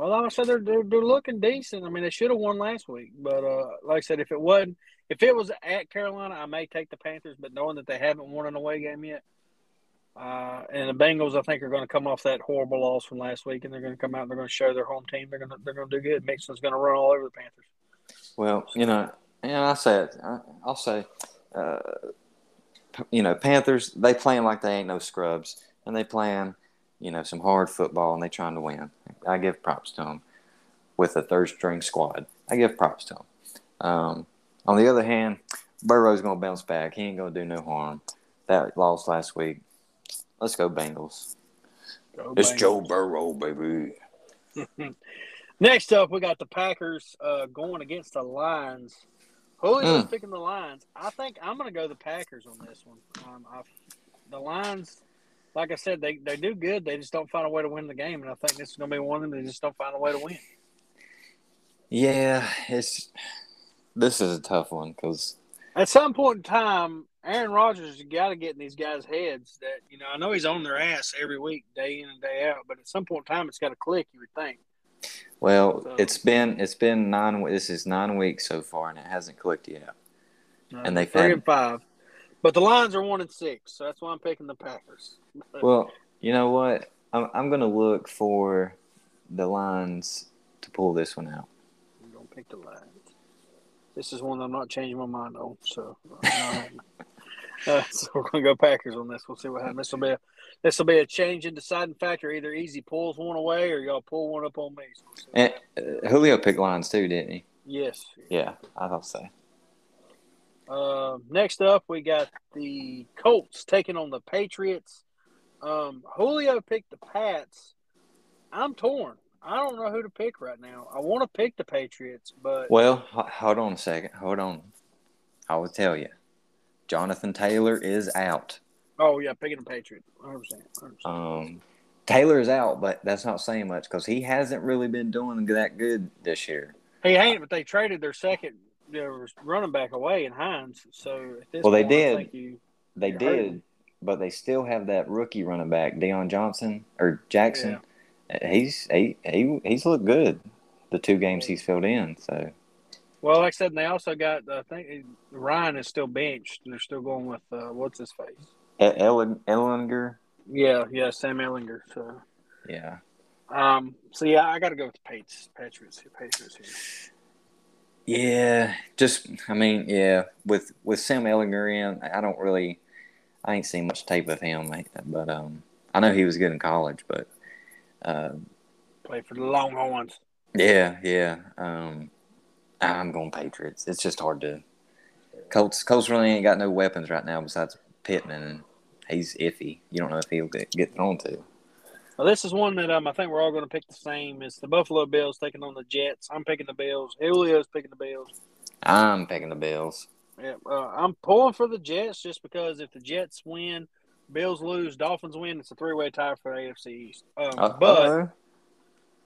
Well, like I said, they're, they're, they're looking decent. I mean, they should have won last week, but uh, like I said, if it wasn't, if it was at Carolina, I may take the Panthers. But knowing that they haven't won an away game yet, uh, and the Bengals, I think, are going to come off that horrible loss from last week, and they're going to come out and they're going to show their home team. They're going to they're going to do good. Mixon's going to run all over the Panthers. Well, you know, and I said, I'll say, uh, you know, Panthers they playing like they ain't no scrubs, and they playing you know, some hard football and they trying to win. I give props to them with a third string squad. I give props to them. Um, on the other hand, Burrow's going to bounce back. He ain't going to do no harm. That loss last week. Let's go Bengals. Go it's Bengals. Joe Burrow, baby. <laughs> Next up, we got the Packers uh, going against the Lions. Julio's mm. picking the Lions. I think I'm going to go the Packers on this one. Um, the Lions like I said, they, they do good. They just don't find a way to win the game, and I think this is going to be one of them. They just don't find a way to win. Yeah, it's this is a tough one because at some point in time, Aaron Rodgers has got to get in these guys' heads that you know. I know he's on their ass every week, day in and day out, but at some point in time, it's got to click. You would think. Well, so, it's been it's been nine. This is nine weeks so far, and it hasn't clicked yet. and they three and five, but the Lions are one and six, so that's why I'm picking the Packers. Well, you know what? I'm I'm going to look for the lines to pull this one out. I'm to pick the Lions. This is one I'm not changing my mind on. So, uh, <laughs> <laughs> so we're going to go Packers on this. We'll see what happens. This will be a this will be a change in deciding factor. Either easy pulls one away, or y'all pull one up on me. So and uh, Julio picked lines too, didn't he? Yes. Yeah, I thought so. Uh, next up, we got the Colts taking on the Patriots. Um, Julio picked the Pats. I'm torn. I don't know who to pick right now. I want to pick the Patriots, but well, hold on a second. Hold on. I will tell you, Jonathan Taylor is out. Oh yeah, picking the Patriots, 100%, 100%. Um, Taylor is out, but that's not saying much because he hasn't really been doing that good this year. He ain't, but they traded their second their running back away in Hines. So well, they did. You, they did but they still have that rookie running back, Deion Johnson or Jackson. Yeah. He's he, he he's looked good the two games he's filled in. So Well, like I said, they also got. I think Ryan is still benched. They're still going with uh, what's his face. Ellen Ehlinger. Yeah, yeah, Sam Ehlinger. So. Yeah. Um. So yeah, I got to go with the Patriots. Patriots. Patriots here. Yeah, just I mean, yeah, with with Sam Ehlinger in, I don't really, I ain't seen much tape of him, but um, I know he was good in college, but uh, play for the Longhorns. Yeah, yeah. Um, I'm going Patriots. It's just hard to. Colts Colts really ain't got no weapons right now besides Pittman, and he's iffy. You don't know if he'll get, get thrown to. Well, this is one that um, I think we're all going to pick the same. It's the Buffalo Bills taking on the Jets. I'm picking the Bills. Julio's picking the Bills. I'm picking the Bills. Yeah, uh, I'm pulling for the Jets just because if the Jets win, Bills lose, Dolphins win, it's a three way tie for the AFC East. Um, uh, but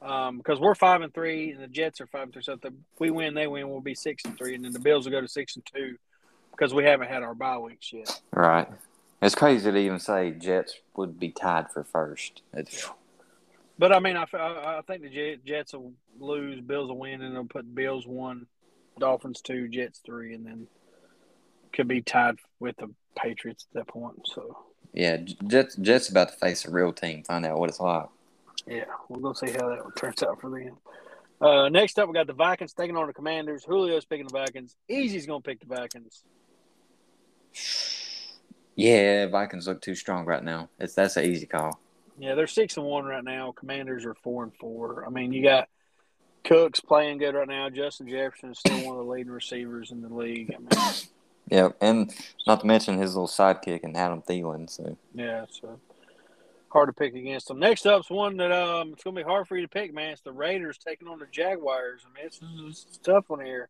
um, because we're five and three, and the Jets are five and three. So if we win, they win, we'll be six and three, and then the Bills will go to six and two because we haven't had our bye weeks yet. Right. It's crazy to even say Jets would be tied for first. It's... But I mean, I, I, think the Jets will lose, Bills will win, and they'll put Bills one, Dolphins two, Jets three, and then could be tied with the Patriots at that point. So yeah, Jets Jets about to face a real team, find out what it's like. Yeah, we'll go see how that turns out for them. Uh, next up, we got the Vikings taking on the Commanders. Julio's picking the Vikings. Easy's going to pick the Vikings. Yeah, Vikings look too strong right now. It's that's an easy call. Yeah, they're six and one right now. Commanders are four and four. I mean, you got Cooks playing good right now. Justin Jefferson is still one of the leading receivers in the league. I mean, yeah, and not to mention his little sidekick and Adam Thielen. So yeah, so hard to pick against them. Next up's one that um it's gonna be hard for you to pick, man. It's the Raiders taking on the Jaguars. I mean, it's, it's a tough one here.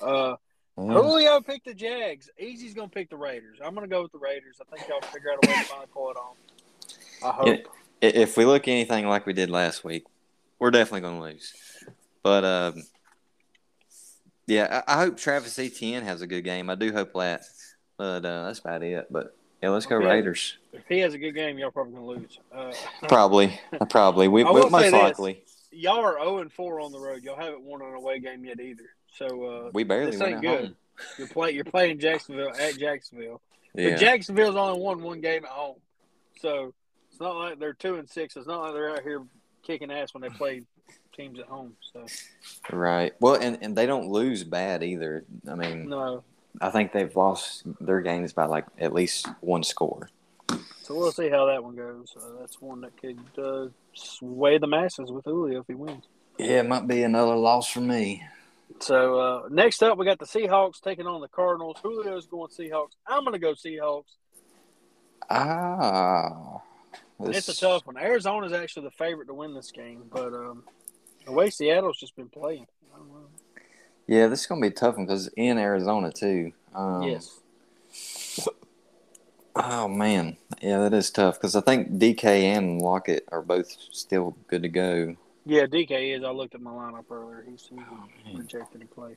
Uh, mm. Julio picked the Jags. Easy's gonna pick the Raiders. I'm gonna go with the Raiders. I think y'all figure out a way to finally pull it off. I hope. if we look anything like we did last week, we're definitely gonna lose. But um, yeah, I, I, hope Travis Etienne has a good game. I do hope that. But uh, that's about it. But yeah, let's go Raiders. If he has a good game, y'all probably gonna lose. Uh, <laughs> probably, probably. We, we most likely. Y'all are zero oh and four on the road. Y'all haven't won an away game yet either. So uh, we barely this ain't good. Home. You're play. You're playing Jacksonville at Jacksonville. Yeah. But Jacksonville's only won one game at home, so it's not like they're two and six. It's not like they're out here kicking ass when they play teams at home. So right. Well, and and they don't lose bad either. I mean, no. I think they've lost their games by like at least one score. So we'll see how that one goes. Uh, that's one that could uh, sway the masses with Julio if he wins. Yeah, it might be another loss for me. So uh, next up, we got the Seahawks taking on the Cardinals. Julio's going Seahawks. I'm going to go Seahawks. Ah, this... it's a tough one. Arizona's actually the favorite to win this game, but um, the way Seattle's just been playing, yeah, this is gonna be a tough one because in Arizona too. Um, yes. Oh man, yeah, that is tough because I think DK and Lockett are both still good to go. Yeah, DK is. I looked at my lineup earlier. He's, he's oh, projected to play.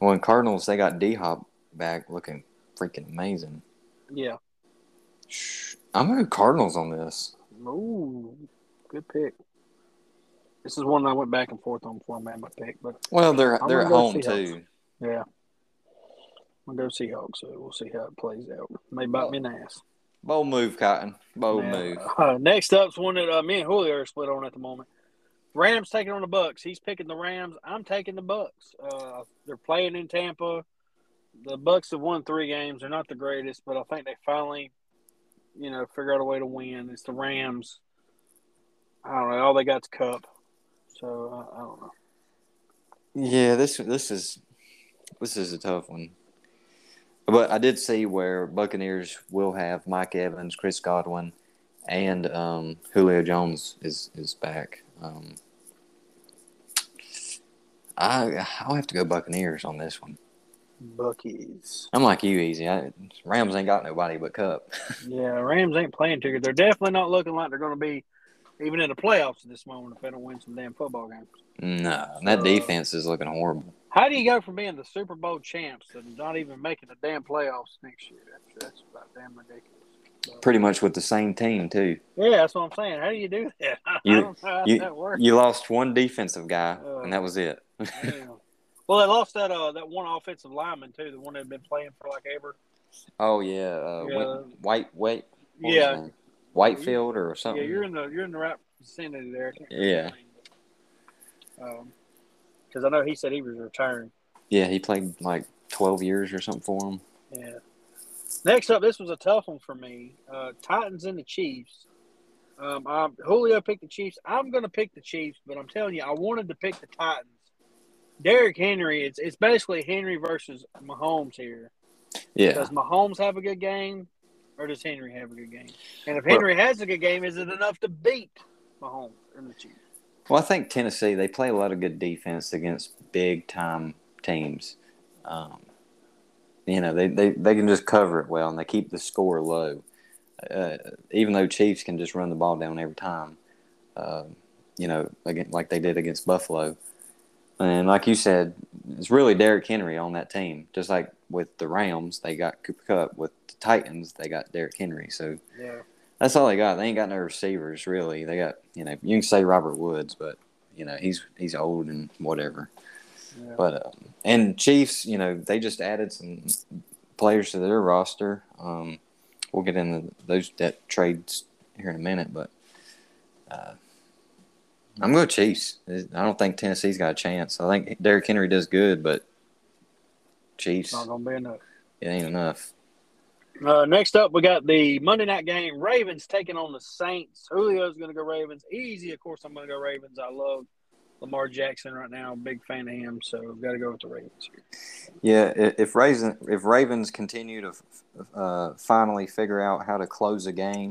Well, in Cardinals, they got D Hop back, looking freaking amazing. Yeah. I'm going Cardinals on this. Ooh, good pick. This is one I went back and forth on before I made my pick, but well, they're I'm they're at home too. Yeah, I'm gonna go Seahawks. So we'll see how it plays out. May bite me an ass. Bold move, Cotton. Bold move. Uh, next up's one that uh, me and Julio are split on at the moment. Rams taking on the Bucks. He's picking the Rams. I'm taking the Bucks. Uh, they're playing in Tampa. The Bucks have won three games. They're not the greatest, but I think they finally, you know, figure out a way to win. It's the Rams. I don't know. All they got's Kupp. So uh, I don't know. Yeah, this this is this is a tough one. But I did see where Buccaneers will have Mike Evans, Chris Godwin, and um, Julio Jones is is back. Um, I I'll have to go Buccaneers on this one. Buckies. I'm like you, easy. I, Rams ain't got nobody but Kupp. <laughs> yeah, Rams ain't playing too good. They're definitely not looking like they're going to be even in the playoffs at this moment if they don't win some damn football games. No, that uh, defense is looking horrible. How do you go from being the Super Bowl champs and not even making the damn playoffs next year? That's, that's about damn ridiculous. But, Pretty much with the same team too. Yeah, that's what I'm saying. How do you do <laughs> that? You, you, you lost one defensive guy, uh, and that was it. <laughs> yeah. Well, they lost that uh that one offensive lineman too, the one that had been playing for like ever. Oh yeah, uh, Yeah. White White. Yeah. Whitefield or something. Yeah, you're in the you're in the right vicinity there. I can't remember Yeah. but, Um, because I know he said he was retiring. Yeah, he played like twelve years or something for him. Yeah. Next up, this was a tough one for me. Uh, Titans and the Chiefs. Um, I, Julio picked the Chiefs. I'm going to pick the Chiefs, but I'm telling you, I wanted to pick the Titans. Derrick Henry, it's it's basically Henry versus Mahomes here. Yeah, Does Mahomes have a good game, or does Henry have a good game? And if Henry has a good game, is it enough to beat Mahomes and the Chiefs? Well, I think Tennessee they play a lot of good defense against big time teams. Um, you know, they, they, they can just cover it well and they keep the score low. Uh, even though Chiefs can just run the ball down every time, uh, you know, again, like they did against Buffalo. And like you said, it's really Derrick Henry on that team. Just like with the Rams, they got Cooper Kupp. With the Titans, they got Derrick Henry. So Yeah. that's all they got. They ain't got no receivers really. They got you know you can say Robert Woods, but you know he's he's old and whatever. yeah. But um, and Chiefs, you know they just added some players to their roster. Um, we'll get into those that trades here in a minute, but uh, I'm going Chiefs. I don't think Tennessee's got a chance. I think Derrick Henry does good, but Chiefs Not to be enough. it ain't enough. Uh, next up, we got the Monday night game. Ravens taking on the Saints. Julio's going to go Ravens. Easy, of course. I'm going to go Ravens. I love Lamar Jackson right now. Big fan of him, so got to go with the Ravens. Yeah, if Ravens if Ravens continue to uh, finally figure out how to close a game,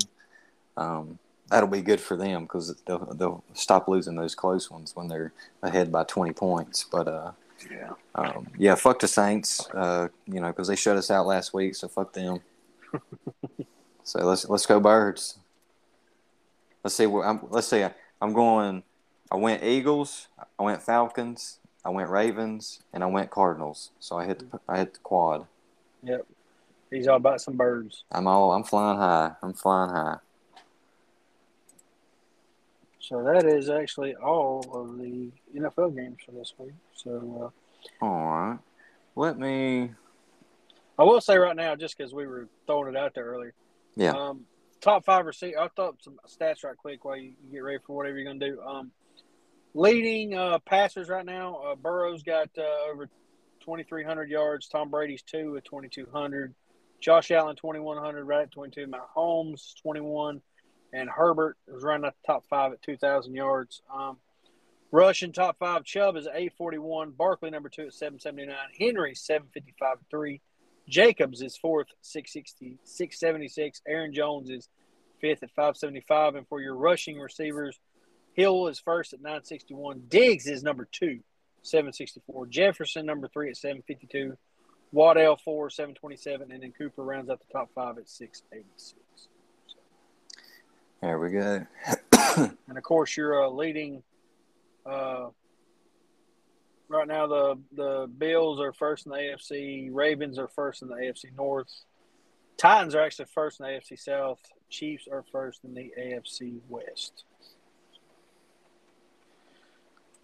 um, that'll be good for them because they'll they'll stop losing those close ones when they're ahead by twenty points. But uh, Yeah. um, yeah, fuck the Saints, uh, you know, because they shut us out last week, so fuck them. <laughs> so let's let's go Birds. Let's see. Where I'm, let's see. I'm going. I went Eagles. I went Falcons. I went Ravens, and I went Cardinals. So I hit the, I hit the quad. Yep. He's all about some birds. I'm all I'm flying high. I'm flying high. So that is actually all of the NFL games for this week. So uh, All right. Let me. I will say right now, just because we were throwing it out there earlier. Yeah. Um, top five receiver. I'll throw up some stats right quick while you get ready for whatever you're going to do. Um, leading uh, passers right now, uh, Burrow's got uh, over 2,300 yards. Tom Brady's two at 2,200. Josh Allen 2,100, right at 22. Mahomes 21, and Herbert is running at the top five at 2,000 yards. Um, top five. Chubb is 841. Barkley number two at 779. Henry 755 three. Jacobs is fourth, 660, 676. Aaron Jones is fifth at 575. And for your rushing receivers, Hill is first at 961. Diggs is number two, 764. Jefferson number three at 752. Waddell four, 727. And then Cooper rounds out the top five at 686. There we go. And of course, your uh, leading. Uh, right now, the the Bills are first in the AFC. Ravens are first in the AFC North. Titans are actually first in the AFC South. Chiefs are first in the AFC West.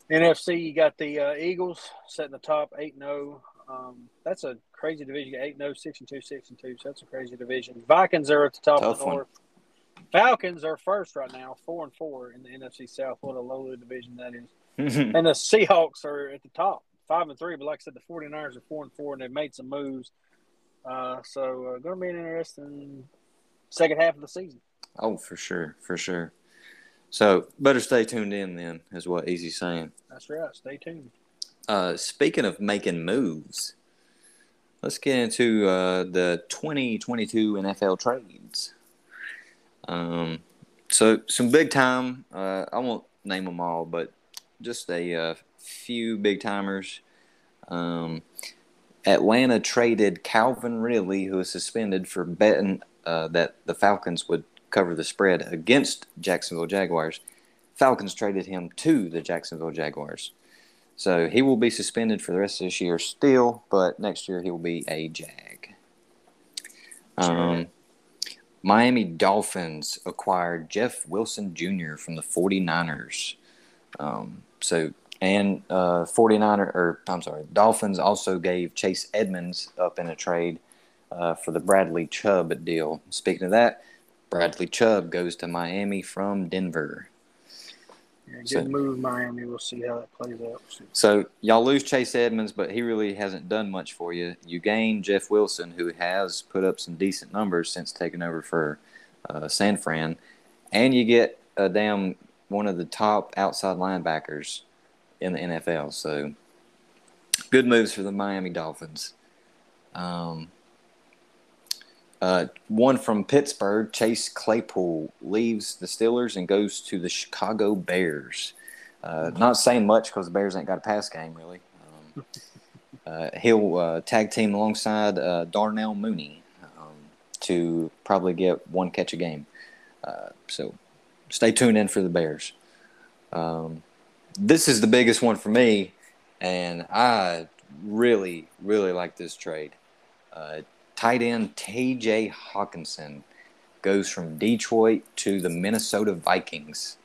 NFC, you got the uh, Eagles setting the top eight and zero. Um, that's a crazy division. Eight and 0, 6 and two, six and two. So that's a crazy division. Vikings are at the top of the one. North. Falcons are first right now, four and four in the NFC South. What a lowly division that is. And the Seahawks are at the top, five and three. But like I said, the 49ers are four and four, and they've made some moves. Uh, so uh, going to be an interesting second half of the season. oh, for sure, for sure. So better stay tuned in then, is what Easy's saying. That's right. Stay tuned. Uh, speaking of making moves, let's get into uh, the 2022 NFL trades. Um, so some big time. Uh, I won't name them all, but just a uh, few big timers. Um, Atlanta traded Calvin Ridley, who was suspended for betting uh, that the Falcons would cover the spread against Jacksonville Jaguars. Falcons traded him to the Jacksonville Jaguars. So he will be suspended for the rest of this year still, but next year he will be a Jag. Um, Miami Dolphins acquired Jeff Wilson Jr. from the 49ers. Um, so And uh, 49er, or I'm sorry, Dolphins also gave Chase Edmonds up in a trade uh, for the Bradley Chubb deal. Speaking of that, Bradley Chubb goes to Miami from Denver. Yeah, good so, move, Miami. We'll see how that plays out. So y'all lose Chase Edmonds, but he really hasn't done much for you. You gain Jeff Wilson, who has put up some decent numbers since taking over for uh, San Fran, and you get a damn one of the top outside linebackers in the NFL. So good moves for the Miami Dolphins. Um, uh, one from Pittsburgh, Chase Claypool leaves the Steelers and goes to the Chicago Bears. Uh, not saying much because the Bears ain't got a pass game really. Um, uh, he'll uh, tag team alongside uh, Darnell Mooney um, to probably get one catch a game. Uh, so stay tuned in for the Bears. Um, this is the biggest one for me, and I really, really like this trade. Tight end T.J. Hockenson goes from Detroit to the Minnesota Vikings.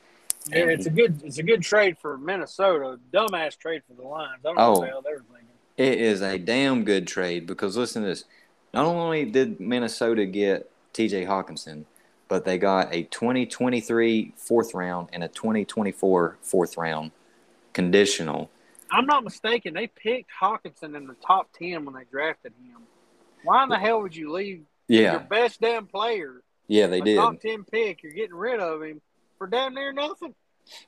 Yeah, it's a good it's a good trade for Minnesota. Dumbass trade for the Lions. I don't oh, know what they were thinking. It is a damn good trade because listen to this. Not only did Minnesota get T.J. Hockenson, but they got a 2023 fourth round and a 2024 fourth round conditional. I'm not mistaken. They picked Hockenson in the top 10 when they drafted him. Why in the hell would you leave yeah. your best damn player? Yeah, they did. Top 10 pick, you're getting rid of him for damn near nothing.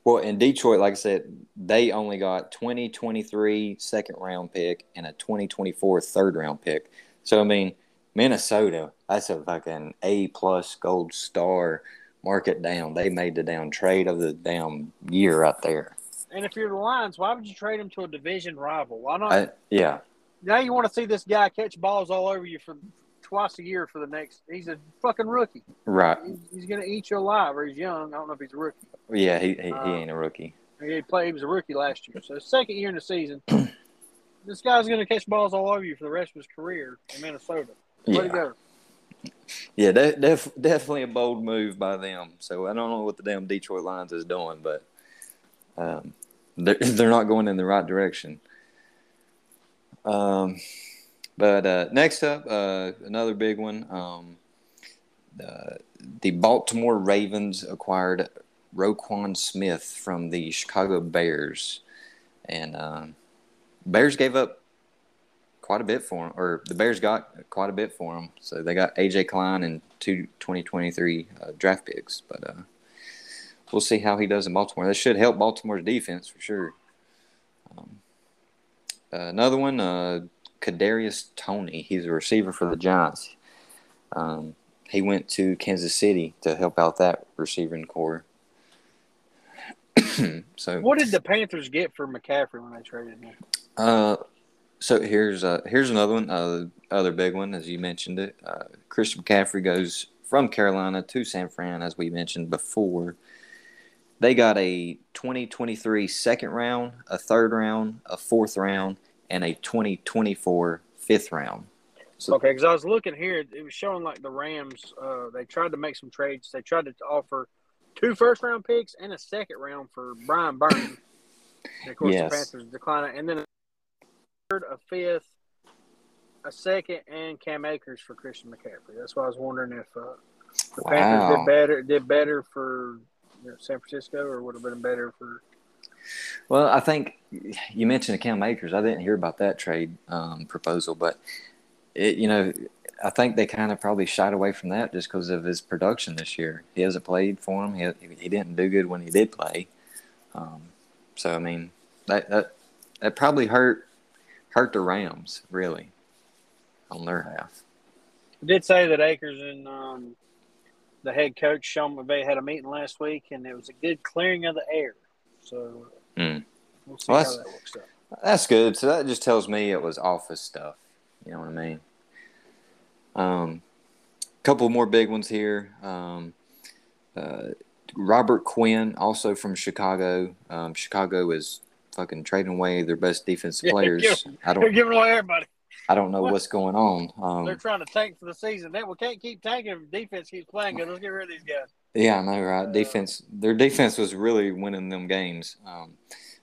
Well, in Detroit, like I said, they only got 2023 second round pick and a 2024 third round pick. So, I mean, Minnesota, that's a fucking A plus gold star. Mark it down. They made the down trade of the damn year right there. And if you're the Lions, why would you trade him to a division rival? Why not? I, yeah. Now you want to see this guy catch balls all over you for twice a year for the next. He's a fucking rookie. Right. He's, he's going to eat you alive, or he's young. I don't know if he's a rookie. Yeah, he he, uh, he ain't a rookie. He played. He was a rookie last year, so second year in the season. <clears throat> this guy's going to catch balls all over you for the rest of his career in Minnesota. Yeah. go. Yeah, def- definitely a bold move by them. So I don't know what the damn Detroit Lions is doing, but um, they're <laughs> they're not going in the right direction. Um, but uh, next up, uh, another big one. Um, uh, the Baltimore Ravens acquired Roquan Smith from the Chicago Bears, and um, Bears gave up quite a bit for him, or the Bears got quite a bit for him. So they got AJ Klein and two 2023 uh, draft picks, but uh, we'll see how he does in Baltimore. That should help Baltimore's defense for sure. Um, another one, uh, Kadarius Toney. He's a receiver for the Giants. Um, he went to Kansas City to help out that receiving corps. <clears throat> so, what did the Panthers get for McCaffrey when they traded him? Uh, so here's uh here's another one, uh, other big one as you mentioned it. Uh, Christian McCaffrey goes from Carolina to San Fran, as we mentioned before. They got a 2023 second round, a third round, a fourth round, and a 2024 fifth round. So, okay, because I was looking here, it was showing like the Rams. Uh, they tried to make some trades. They tried to offer two first round picks and a second round for Brian Burns. And of course, yes. the Panthers declined, and then a third, a fifth, a second, and Cam Akers for Christian McCaffrey. That's why I was wondering if uh, the wow. Panthers did better did better for you know, San Francisco, or would have been better for well, I think you mentioned Cam Akers. I didn't hear about that trade um, proposal, but it, you know, I think they kind of probably shied away from that just because of his production this year. He hasn't played for him. He, he didn't do good when he did play. Um, so I mean, that that that probably hurt hurt the Rams really on their half. I did say that Akers and um, the head coach Sean McVay had a meeting last week, and it was a good clearing of the air. So mm. we'll see well, how that. That's good. So that just tells me it was office stuff. You know what I mean? Um, couple more big ones here. Um, uh, Robert Quinn, also from Chicago. Um, Chicago is fucking trading away their best defensive players. Yeah, I don't. They're giving away everybody. I don't know what? what's going on. Um, They're trying to tank for the season. They, we can't keep tanking if defense keeps playing good. Let's get rid of these guys. Yeah, I know, right? Defense, their defense was really winning them games. Um,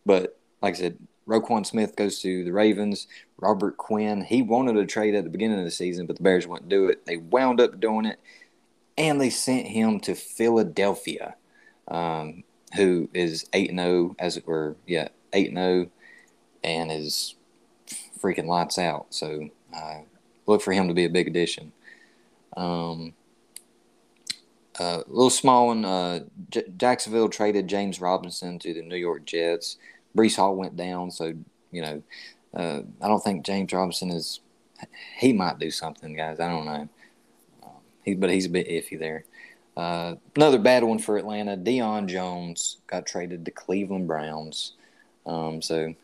but like I said, Roquan Smith goes to the Ravens. Robert Quinn, he wanted a trade at the beginning of the season, but the Bears wouldn't do it. They wound up doing it, and they sent him to Philadelphia, um, who is eight and zero oh as it were. Yeah, eight and zero, oh, and is freaking lights out. So uh, look for him to be a big addition. Um, a uh, little small one. Uh, J- Jacksonville traded James Robinson to the New York Jets. Breece Hall went down, so you know, uh, I don't think James Robinson is. He might do something, guys. I don't know. Um, he, but he's a bit iffy there. Uh, another bad one for Atlanta. Deion Jones got traded to Cleveland Browns. Um, so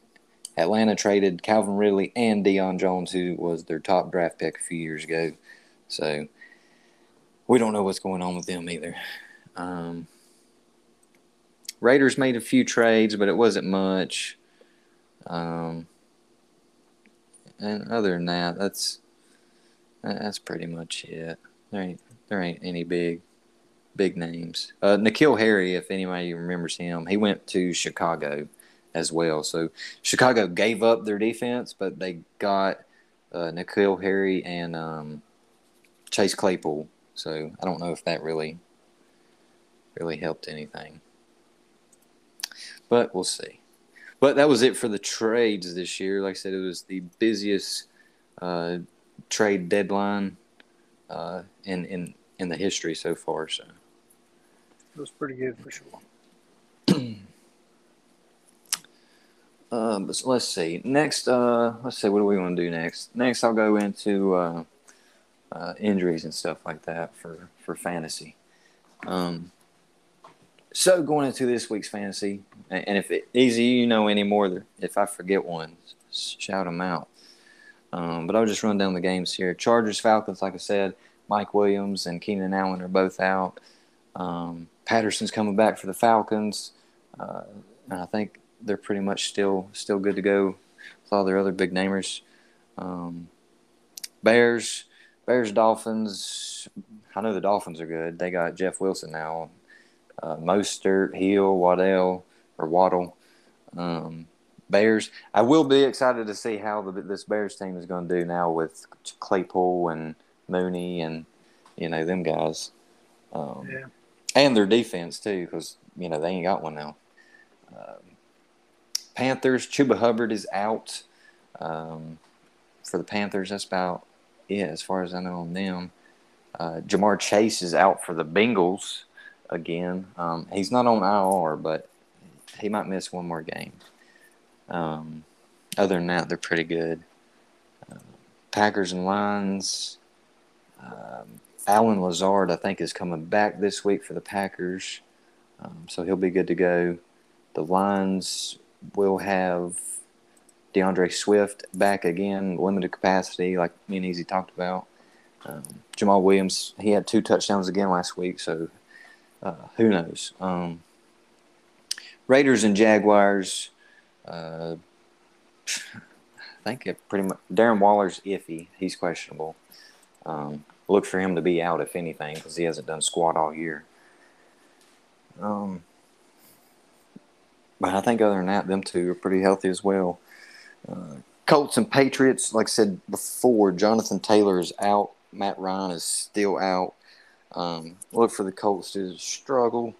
Atlanta traded Calvin Ridley and Deion Jones, who was their top draft pick a few years ago. So we don't know what's going on with them either. Um, Raiders made a few trades, but it wasn't much. Um, and other than that, that's that's pretty much it. There ain't there ain't any big big names. Uh, N'Keal Harry, if anybody remembers him, he went to Chicago as well. So Chicago gave up their defense, but they got uh, N'Keal Harry and um, Chase Claypool. So I don't know if that really really helped anything but we'll see. But that was it for the trades this year. Like I said, it was the busiest uh, trade deadline uh, in in in the history so far. So it was pretty good for sure. <clears throat> uh, but let's see. Next, uh, let's see. What do we want to do next? Next, I'll go into uh, injuries and stuff like that for for fantasy. Um, so going into this week's fantasy, and if it, easy you know any more, if I forget one, shout them out. Um, but I'll just run down the games here. Chargers, Falcons, like I said, Mike Williams and Keenan Allen are both out. Um, Patterson's coming back for the Falcons, uh, and I think they're pretty much still still good to go with all their other big namers. Um, Bears, Bears, Dolphins. I know the Dolphins are good. They got Jeff Wilson now uh, Mostert, Hill, Waddell, or Waddle. Um, Bears. I will be excited to see how the, this Bears team is going to do now with Claypool and Mooney and you know them guys, um, yeah. and their defense too, because you know they ain't got one now. Um, Panthers. Chuba Hubbard is out um, for the Panthers. That's about it as far as I know on them. Uh, Ja'Marr Chase is out for the Bengals again. Um, he's not on IR, but he might miss one more game. Um, other than that, they're pretty good. Uh, Packers and Lions. Um, Allen Lazard, I think, is coming back this week for the Packers, um, so he'll be good to go. The Lions will have D'Andre Swift back again, limited capacity, like me and Easy talked about. Um, Jamaal Williams, he had two touchdowns again last week, so uh, who knows? Um, Raiders and Jaguars. Uh, I think it pretty much Darren Waller's iffy. He's questionable. Um, look for him to be out if anything because he hasn't done squat all year. Um, but I think other than that, them two are pretty healthy as well. Colts and Patriots, like I said before, Jonathan Taylor is out. Matt Ryan is still out. Um, look for the Colts to struggle.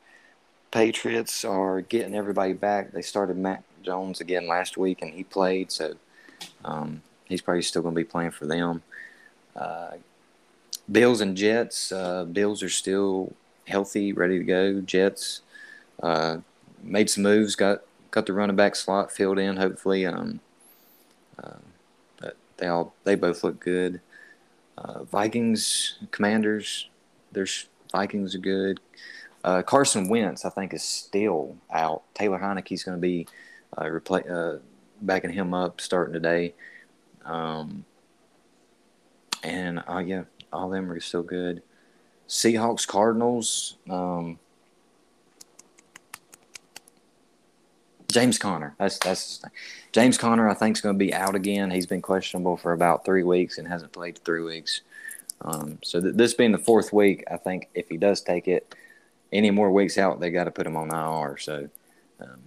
Patriots are getting everybody back. They started Mac Jones again last week, and he played, so um, he's probably still going to be playing for them. Uh, Bills and Jets. Uh, Bills are still healthy, ready to go. Jets uh, made some moves, got got the running back slot filled in. Hopefully, um, uh, but they all they both look good. Uh, Vikings, Commanders there's Vikings are good. Uh, Carson Wentz, I think, is still out. Taylor Heinicke's going to be uh, uh, backing him up starting today. Um, and uh, yeah, all of them are still good. Seahawks, Cardinals. Um, James Conner. That's that's James Conner. I think is going to be out again. He's been questionable for about three weeks and hasn't played three weeks. Um, so th- this being the fourth week, I think if he does take it, any more weeks out, they got to put him on IR. So, um,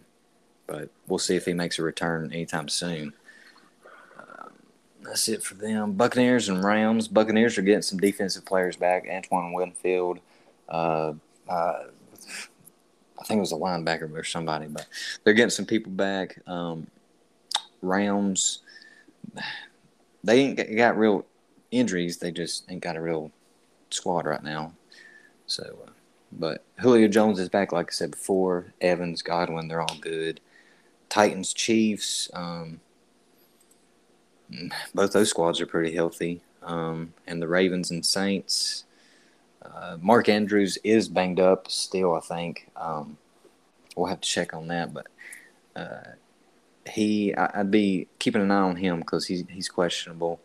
but we'll see if he makes a return anytime soon. That's it for them. Buccaneers and Rams. Buccaneers are getting some defensive players back. Antoine Winfield. Uh, uh, I think it was a linebacker or somebody, but they're getting some people back. Um, Rams, they ain't got real injuries. They just ain't got a real squad right now. So, uh, but Julio Jones is back, like I said before. Evans, Godwin, they're all good. Titans, Chiefs, um, both those squads are pretty healthy. Um, and the Ravens and Saints, uh, Mark Andrews is banged up still, I think. Um, we'll have to check on that, but uh, he, I, would be keeping an eye on him because he's he's questionable,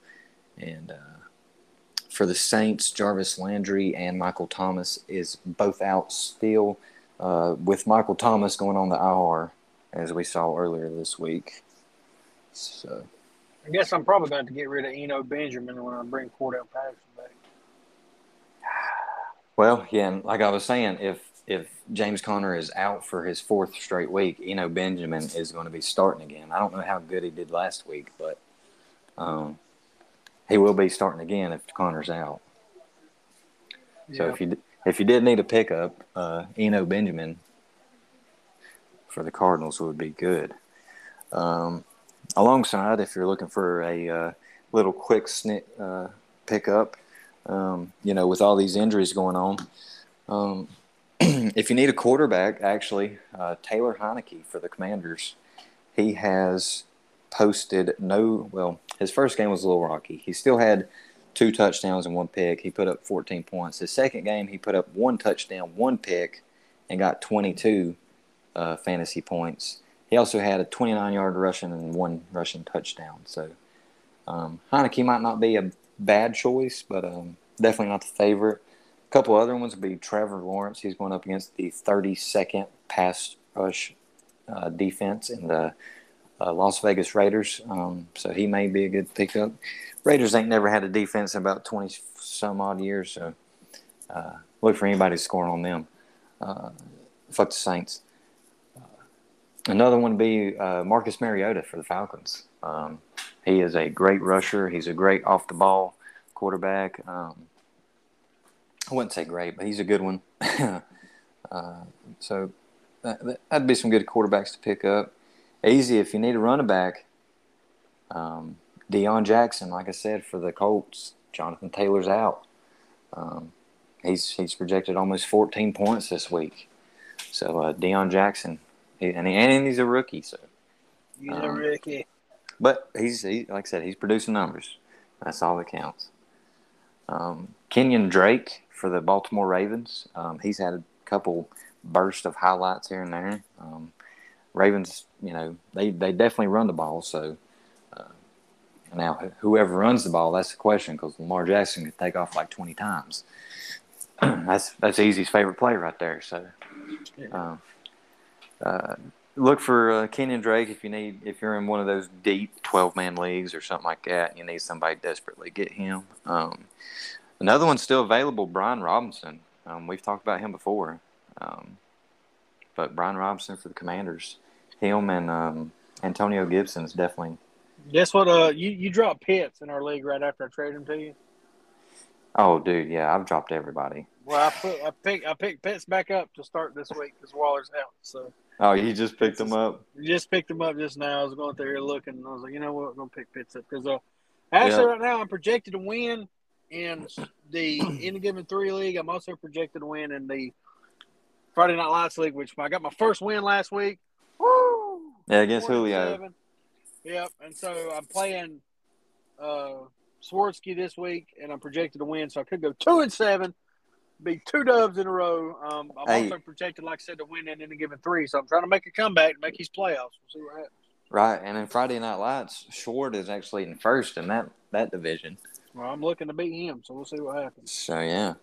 and uh, for the Saints, Jarvis Landry and Michael Thomas is both out still, uh, with Michael Thomas going on the IR, as we saw earlier this week. So, I guess I'm probably going to get rid of Eno Benjamin when I bring Cordarrelle Patterson back. Well, yeah, and like I was saying, if if James Conner is out for his fourth straight week, Eno Benjamin is going to be starting again. I don't know how good he did last week, but um, he will be starting again if Conner's out. Yeah. So if you if you did need a pickup, uh, Eno Benjamin for the Cardinals would be good. Um, alongside, if you're looking for a uh, little quick snip uh, pickup, um, you know, with all these injuries going on, um, <clears throat> if you need a quarterback, actually, uh, Taylor Heinicke for the Commanders, he has posted no, well, his first game was a little rocky. He still had two touchdowns and one pick. He put up 14 points. His second game, he put up one touchdown, one pick, and got 22 uh, fantasy points. He also had a 29 yard rushing and one rushing touchdown. So um, Heinicke might not be a bad choice, but um, definitely not the favorite. A couple other ones would be Trevor Lawrence. He's going up against the 32nd pass rush uh, defense in the uh, Las Vegas Raiders. Um, so he may be a good pickup. Raiders ain't never had a defense in about 20 some odd years. So uh, look for anybody scoring on them. Uh, fuck the Saints. Uh, another one would be uh, Marcus Mariota for the Falcons. Um, he is a great rusher. He's a great off the ball quarterback. Um, I wouldn't say great, but he's a good one. <laughs> Uh, so that, that'd be some good quarterbacks to pick up easy if you need a running back. Um, Deon Jackson, like I said, for the Colts. Jonathan Taylor's out. Um, he's he's projected almost 14 points this week. So uh, Deon Jackson, he, and, he, and he's a rookie. So he's um, a rookie. But he's he, like I said, he's producing numbers. That's all that counts. Um, Kenyon Drake for the Baltimore Ravens. Um, he's had a couple bursts of highlights here and there. Um, Ravens, you know, they, they definitely run the ball. So uh, now, whoever runs the ball, that's the question because Lamar Jackson can take off like 20 times. <clears throat> that's that's Easy's favorite play right there. So uh, uh, look for uh, Kenyon Drake if you need if you're in one of those deep 12 man leagues or something like that. And You need somebody desperately. Get him. Um, another one's still available, Brian Robinson. Um, we've talked about him before. Um, but Brian Robinson for the Commanders him and um, Antonio Gibson's definitely. Guess what? Uh, you you dropped Pitts in our league right after I traded him to you. Oh, dude, yeah, I've dropped everybody. Well, I put I picked I picked Pitts back up to start this week because Waller's out. So. Oh, you just picked him up. Just picked him up just now. I was going through here looking, and I was like, you know what, I'm gonna pick Pitts up because uh, actually right now I'm projected to win in the any given three league. I'm also projected to win in the Friday Night Lights league, which I got my first win last week. Woo! Yeah, against Julio. Yep, and so I'm playing uh, Swarsky this week, and I'm projected to win, so I could go two and seven, be two dubs in a row. Um, I'm hey. also projected, like I said, to win in any given three, so I'm trying to make a comeback to make these playoffs. We'll see what happens. Right, and in Friday Night Lights, Short is actually in first in that that division. Well, I'm looking to beat him, so we'll see what happens. So yeah,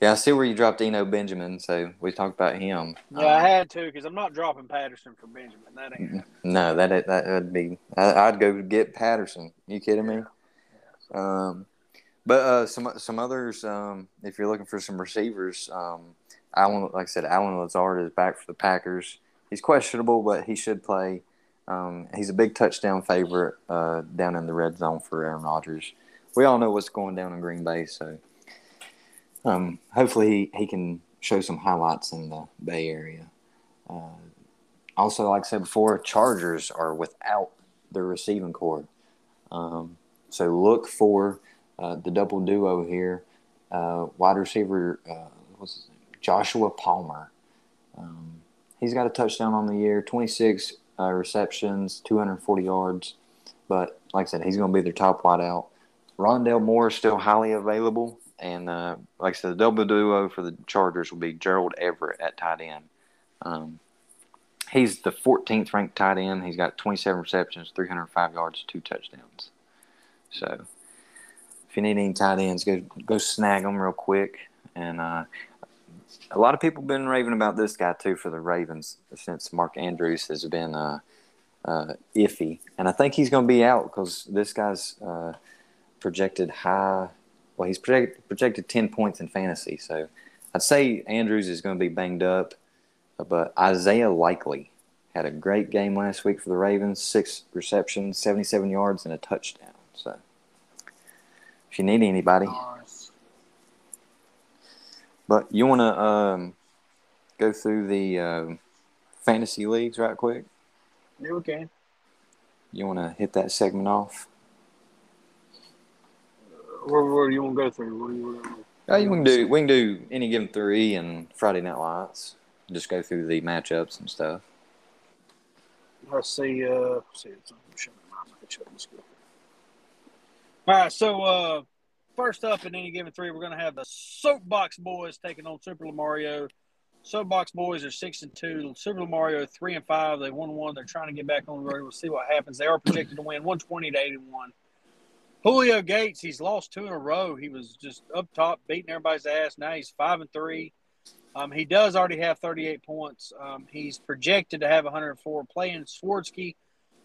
yeah, I see where you dropped Eno Benjamin, so we talked about him. Yeah, um, I had to because I'm not dropping Patterson for Benjamin. That ain't. No, that that would be. I, would go get Patterson. You kidding me? Um, but uh, some some others. Um, if you're looking for some receivers, um, Allen, like I said, Allen Lazard is back for the Packers. he's questionable, but he should play. Um, he's a big touchdown favorite uh, down in the red zone for Aaron Rodgers. We all know what's going down in Green Bay, so um, hopefully he, he can show some highlights in the Bay Area. Uh, also, like I said before, Chargers are without their receiving corps. Um, so look for uh, the double duo here. Uh, wide receiver, uh? Joshua Palmer. Um, he's got a touchdown on the year, 26 uh, receptions, 240 yards. But like I said, he's going to be their top wideout. Rondale Moore is still highly available. And uh, like I said, the double duo for the Chargers will be Gerald Everett at tight end. Um, he's the 14th ranked tight end. He's got 27 receptions, 305 yards, two touchdowns. So if you need any tight ends, go go snag them real quick. And uh, a lot of people have been raving about this guy too for the Ravens since Mark Andrews has been uh, uh, iffy, and I think he's going to be out because this guy's uh, projected high. Well, he's projected projected ten points in fantasy, so I'd say Andrews is going to be banged up, but Isaiah Likely had a great game last week for the Ravens, six receptions, seventy-seven yards, and a touchdown. So if you need anybody. But you want to um, go through the uh, fantasy leagues right quick? Yeah, we can. You want to hit that segment off? Where, where you want to go through? What do you want to Oh, you can do. We can do any given three and Friday Night Lights. Just go through the matchups and stuff. Let's see. Uh, let's see. All right. So uh, first up in any given three, we're going to have the Soapbox Boys taking on Super Mario. Soapbox Boys are six and two. Super Mario three and five. They won one. They're trying to get back on the road. We'll see what happens. They are projected to win one twenty to eighty one. Julio Gates, he's lost two in a row. He was just up top, beating everybody's ass. Now he's five and three. Um, he does already have 38 points. Um, he's projected to have 104. Playing Swarsky,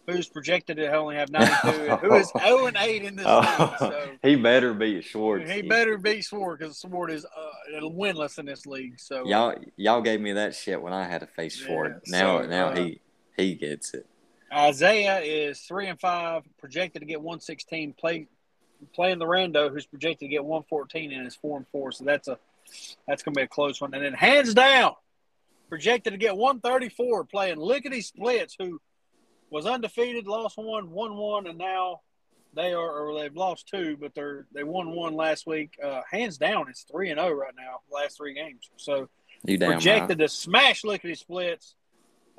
who's projected to only have 92, <laughs> who is 0 and 8 in this oh, league. So he better be beat Schwartz. He better beat Schwartz because Schwartz is uh, winless in this league. So y'all y'all gave me that shit when I had to face Schwartz. Yeah, now so, now uh, he he gets it. Isaiah is three and five, projected to get 116. Play playing the Rando, who's projected to get 114 and is four and four. So that's a that's gonna be a close one. And then hands down, projected to get 134, playing Lickety Splits, who was undefeated, lost one, won one, and now they are or they've lost two, but they're they won one last week. Uh, hands down, it's three and zero oh right now, last three games. So you projected right. to smash Lickety Splits.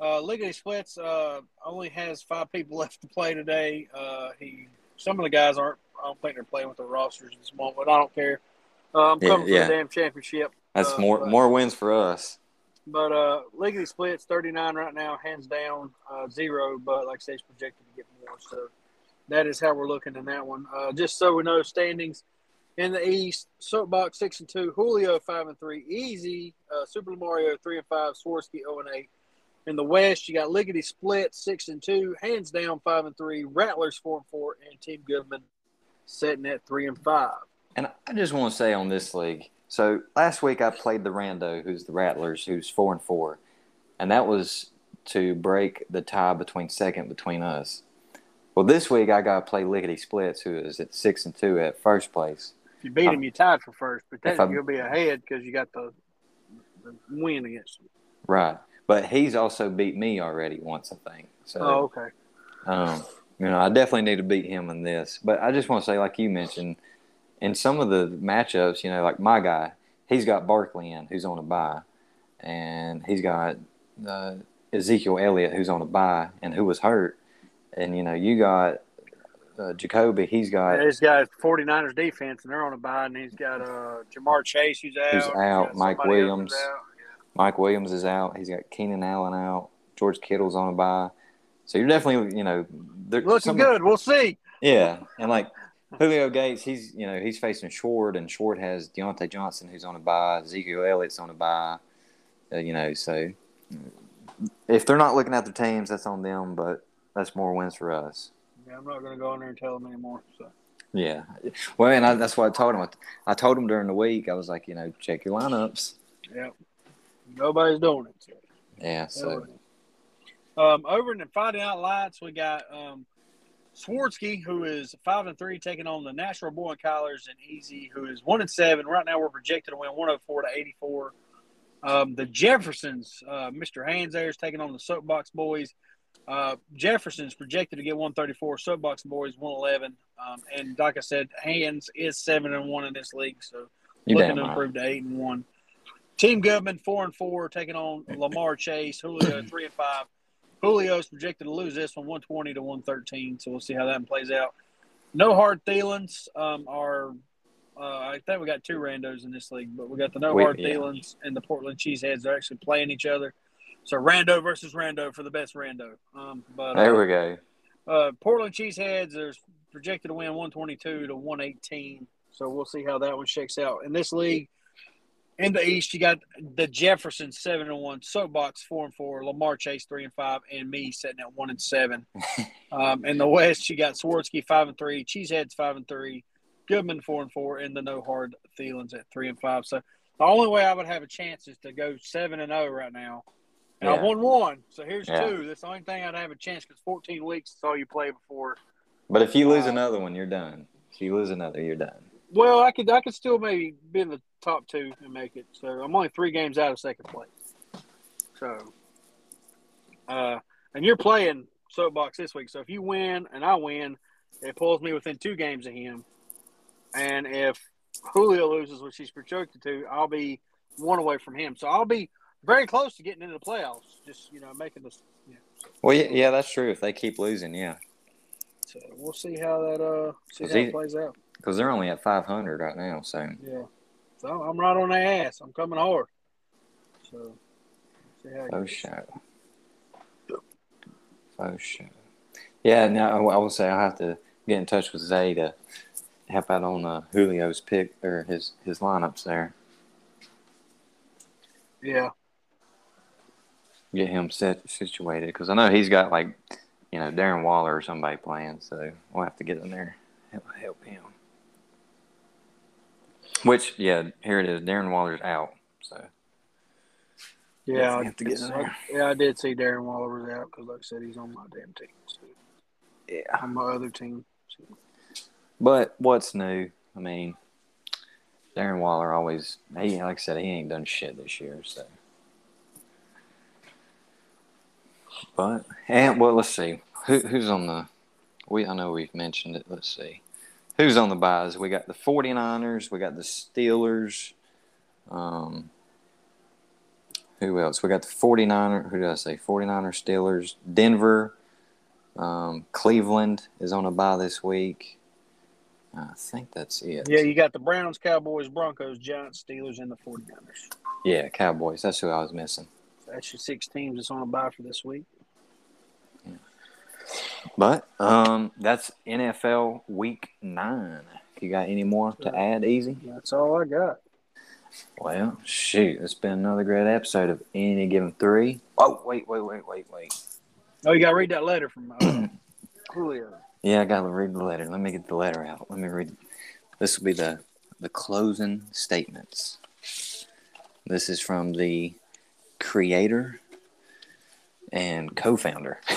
Uh, Lickety Splits uh, only has five people <laughs> left to play today. Uh, he some of the guys aren't. I don't think they're playing with their rosters at this moment, but I don't care. Uh, I'm coming yeah, for the damn championship. That's uh, more more wins for us. But uh, Lickety Splits 39 right now, hands down uh, zero. But like I say, it's projected to get more. So that is how we're looking in that one. Uh, just so we know, standings in the East: Soapbox six and two, Julio five and three, Easy, uh, Super Mario three and five, Swarsky zero and eight. In the West, you got Lickety Split six and two, hands down five and three, Rattlers four and four, and Team Goodman sitting at three and five. And I just want to say on this league, so last week I played the Rando, who's the Rattlers, who's four and four, and that was to break the tie between second between us. Well, this week I got to play Lickety Splits, who is at six and two at first place. If you beat him, you tied for first, but then you'll be ahead because you got the, the win against him. Right, but he's also beat me already once, I think. So, oh, okay. Um, you know, I definitely need to beat him in this. But I just want to say, like you mentioned, in some of the matchups, you know, like my guy, he's got Barkley in who's on a bye, and he's got uh, Ezekiel Elliott who's on a bye and who was hurt, and you know you got uh, Jacoby, he's got he's got 49ers defense and they're on a bye, and he's got uh, Ja'Marr Chase who's out, who's out, Mike Williams, out. Yeah. Mike Williams is out, he's got Keenan Allen out, George Kittle's on a bye, so you're definitely you know looking good. We'll see. Yeah, and like Julio Gates, he's you know he's facing Short, and Short has Diontae Johnson who's on a bye. Ezekiel Elliott's on a bye. Uh, you know, so if they're not looking at their teams, that's on them. But that's more wins for us. Yeah, I'm not going to go in there and tell them anymore. So. Yeah, well, and I, that's what I told him. I told him during the week. I was like, you know, check your lineups. Yeah, Nobody's doing it. Yeah. So. Um, over in the Friday Night Lights, we got um, Swarsky, who is five and three, taking on the Natural Boy and Kyler's and Easy, who is one and seven. Right now, we're projected to win 104 to 84. Um, the Jeffersons, uh, Mr. Hands there is taking on the Soapbox Boys. Uh, Jefferson's projected to get 134. Soapbox Boys 111. Um, and like I said, Hands is seven and one in this league, so You looking to right. improve to eight and one. Team Goodman four and four, taking on Lamar Chase. Julio three and five. Julio's projected to lose this one 120 to 113. So we'll see how that one plays out. No hard Thielens um, are. Uh, I think we got two randos in this league, but we got the no hard yeah. Thielens and the Portland Cheeseheads. They're actually playing each other. So rando versus rando for the best rando. Um, but uh, There we go. uh, Portland Cheeseheads are projected to win 122 to 118. So we'll see how that one shakes out. In this league, in the East, you got the Jefferson seven and one, Soapbox four and four, Lamar Chase three and five, and me sitting at one and seven. <laughs> um, in the West, you got Swarsky five and three, Cheeseheads five and three, Goodman four and four, and the No Hard Thielens at three and five. So the only way I would have a chance is to go seven and zero right now. And I Yeah. won one, so here's Yeah. two. That's the only thing I'd have a chance because 14 weeks is all you play before. But if you lose Uh, another one, you're done. If you lose another, you're done. Well, I could I could still maybe be in the top two and make it. So I'm only three games out of second place. So, uh, and you're playing soapbox this week. So if you win and I win, it pulls me within two games of him. And if Julio loses, which he's projected to, I'll be one away from him. So I'll be very close to getting into the playoffs. Just you know making this. You know, Well, yeah, yeah, that's true. If they keep losing, yeah, so we'll see how that uh see how he- it plays out. because they're only at 500 right now. So Yeah. So I'm right on their ass. I'm coming hard. So see how it faux goes. show, faux show. Yeah, now I will say I have to get in touch with Zay to help out on uh, Julio's pick or his his lineups there. Yeah. Get him set situated because I know he's got like you know Darren Waller or somebody playing, so we'll have to get in there help, help him. Which yeah, here it is. Darren Waller's out, so Yeah. Definitely have to get in I- yeah, I did see Darren Waller was out because, like I said, he's on my damn team. So, yeah. on my other team. So, But what's new? I mean, Darren Waller always he like I said he ain't done shit this year. So, but and well, let's see who who's on the. We I know we've mentioned it. Let's see who's on the byes. We got the 49ers. We got the Steelers. Um, who else? We got the 49er. Who did I say? 49ers, Steelers, Denver. Um, Cleveland is on a bye this week. I think that's it. yeah, you got the Browns, Cowboys, Broncos, Giants, Steelers, and the 49ers. Yeah, Cowboys. That's who I was missing. That's your six teams that's on a bye for this week. But um, that's NFL Week Nine. You got any more to add? Easy. That's all I got. Well, shoot, it's been another great episode of Any Given Three. Oh, wait, wait, wait, wait, wait. Oh, you got to read that letter from uh, <clears throat> Julio. Yeah, I gotta read the letter. Let me get the letter out. Let me read. This will be the the closing statements. This is from the creator and co-founder <laughs>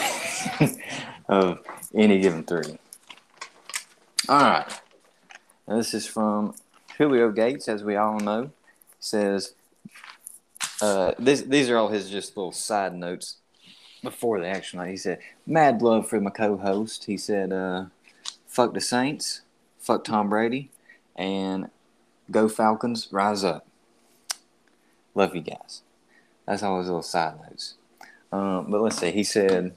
<laughs> of Any Given Three. All right. Now, this is from Julio Gates, as we all know. He says, uh, this, these are all his just little side notes before the action night. He said, Mad love for my co host. He said, uh, fuck the Saints, fuck Tom Brady, and go Falcons, rise up. Love you guys. That's all his little side notes. Um, but let's see. He said,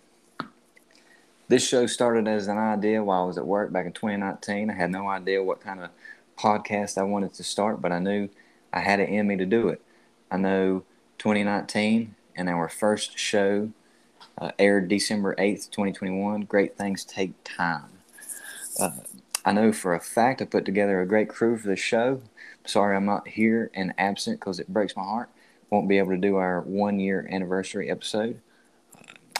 This show started as an idea while I was at work back in 2019. I had no idea what kind of podcast I wanted to start, but I knew I had it in me to do it. I know 2019 and our first show uh, aired December 8th, 2021. Great things take time. Uh, I know for a fact I put together a great crew for the show. Sorry I'm not here and absent because it breaks my heart. Won't be able to do our one year anniversary episode.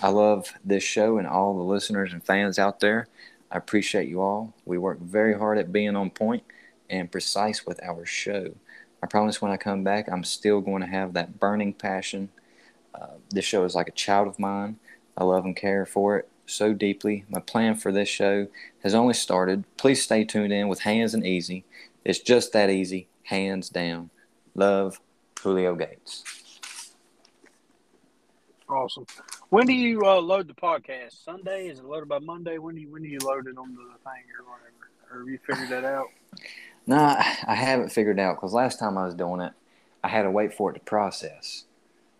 I love this show and all the listeners and fans out there. I appreciate you all. We work very hard at being on point and precise with our show. I promise when I come back, I'm still going to have that burning passion. Uh, this show is like a child of mine. I love and care for it so deeply. My plan for this show has only started. Please stay tuned in with Hands and Easy. It's just that easy, hands down. Love, Julio Gates. Awesome. When do you uh, load the podcast? Sunday? Is it loaded by Monday? When do you when do you load it on the thing or whatever? Or have you figured that out? No, I haven't figured out because last time I was doing it, I had to wait for it to process.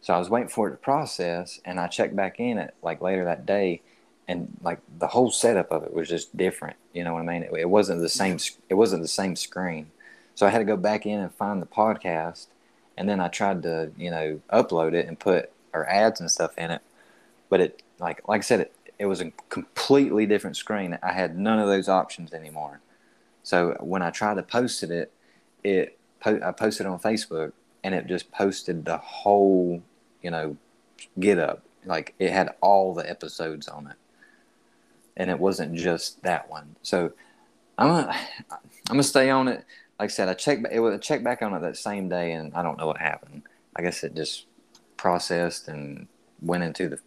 So I was waiting for it to process, and I checked back in it like later that day, and like the whole setup of it was just different. You know what I mean? It, it wasn't the same. It wasn't the same screen. So I had to go back in and find the podcast, and then I tried to you know upload it and put our ads and stuff in it, but it like like I said it it was a completely different screen. I had none of those options anymore. So when I tried to post it, it I posted on Facebook and it just posted the whole, you know, get up. Like it had all the episodes on it, and it wasn't just that one. So I'm gonna I'm gonna stay on it. Like I said, I checked it was checked back on it that same day, and I don't know what happened. I guess it just processed and went into the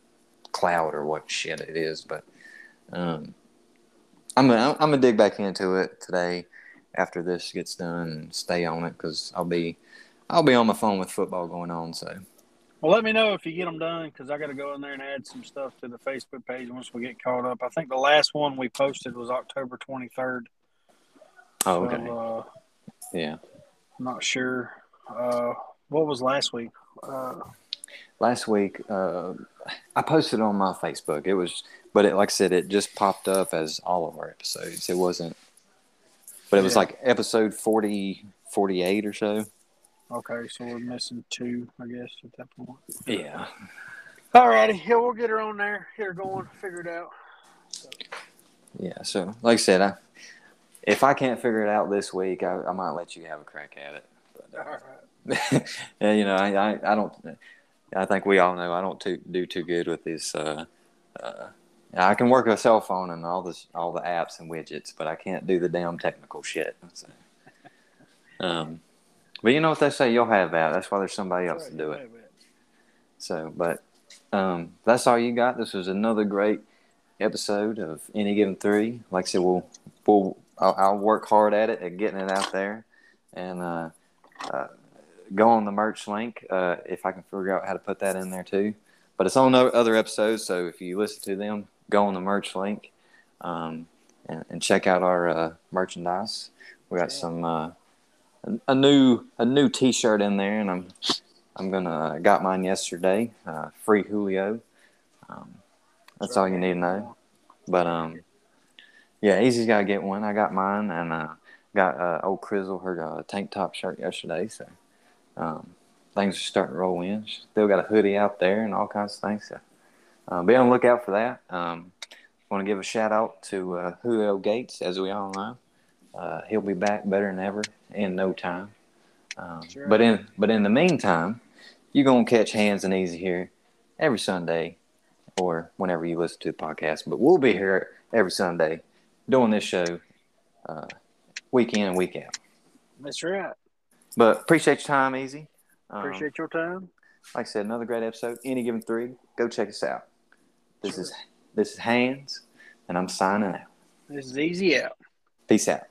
cloud or what shit it is. But um, I'm gonna I'm gonna dig back into it today after this gets done and stay on it because I'll be I'll be on my phone with football going on. So. Well, let me know if you get them done because I got to go in there and add some stuff to the Facebook page once we get caught up. I think the last one we posted was October 23rd. Oh, okay. So, uh, yeah. I'm not sure. Uh, what was last week? Uh, last week, uh, I posted on my Facebook. It was, but it, like I said, it just popped up as all of our episodes. It wasn't, but it was like episode 40, 48 or so. Okay, so we're missing two, I guess, at that point. Yeah. All righty. Yeah, we'll get her on there. Get her going. Figure it out. So. Yeah. So, like I said, I, if I can't figure it out this week, I, I might let you have a crack at it. But, uh, all right. <laughs> yeah, you know, I, I, I don't. I think we all know I don't too, do too good with this. Uh, uh, I can work a cell phone and all this, all the apps and widgets, but I can't do the damn technical shit. So, <laughs> um, but you know what they say, you'll have that. That's why there's somebody else to do it. So, but um, that's all you got. This was another great episode of Any Given Three. Like I said, we'll, we'll I'll, I'll work hard at it at getting it out there, and uh, uh, go on the merch link uh, if I can figure out how to put that in there too. But it's on other episodes, so if you listen to them, go on the merch link um, and, and, check out our uh, merchandise. We got some uh, a new a new T-shirt in there, and I'm I'm gonna got mine yesterday. Uh, free Julio. Um, that's all you need to know. But um, yeah, Easy's got to get one. I got mine, and uh, got uh, old Crizzle her uh, tank top shirt yesterday. So um, things are starting to roll in. Still got a hoodie out there and all kinds of things. So uh, be on the lookout for that. Um, want to give a shout out to uh, Julio Gates, as we all know. Uh, he'll be back better than ever in no time. Um, sure. But in but in the meantime, you're gonna catch hands and easy here every Sunday, or whenever you listen to the podcast. But we'll be here every Sunday doing this show, uh, week in and week out. That's right. But appreciate your time, Easy. Um, appreciate your time. Like I said, another great episode. Any given three, go check us out. This sure. is this is Hands, and I'm signing out. This is Easy out. Peace out.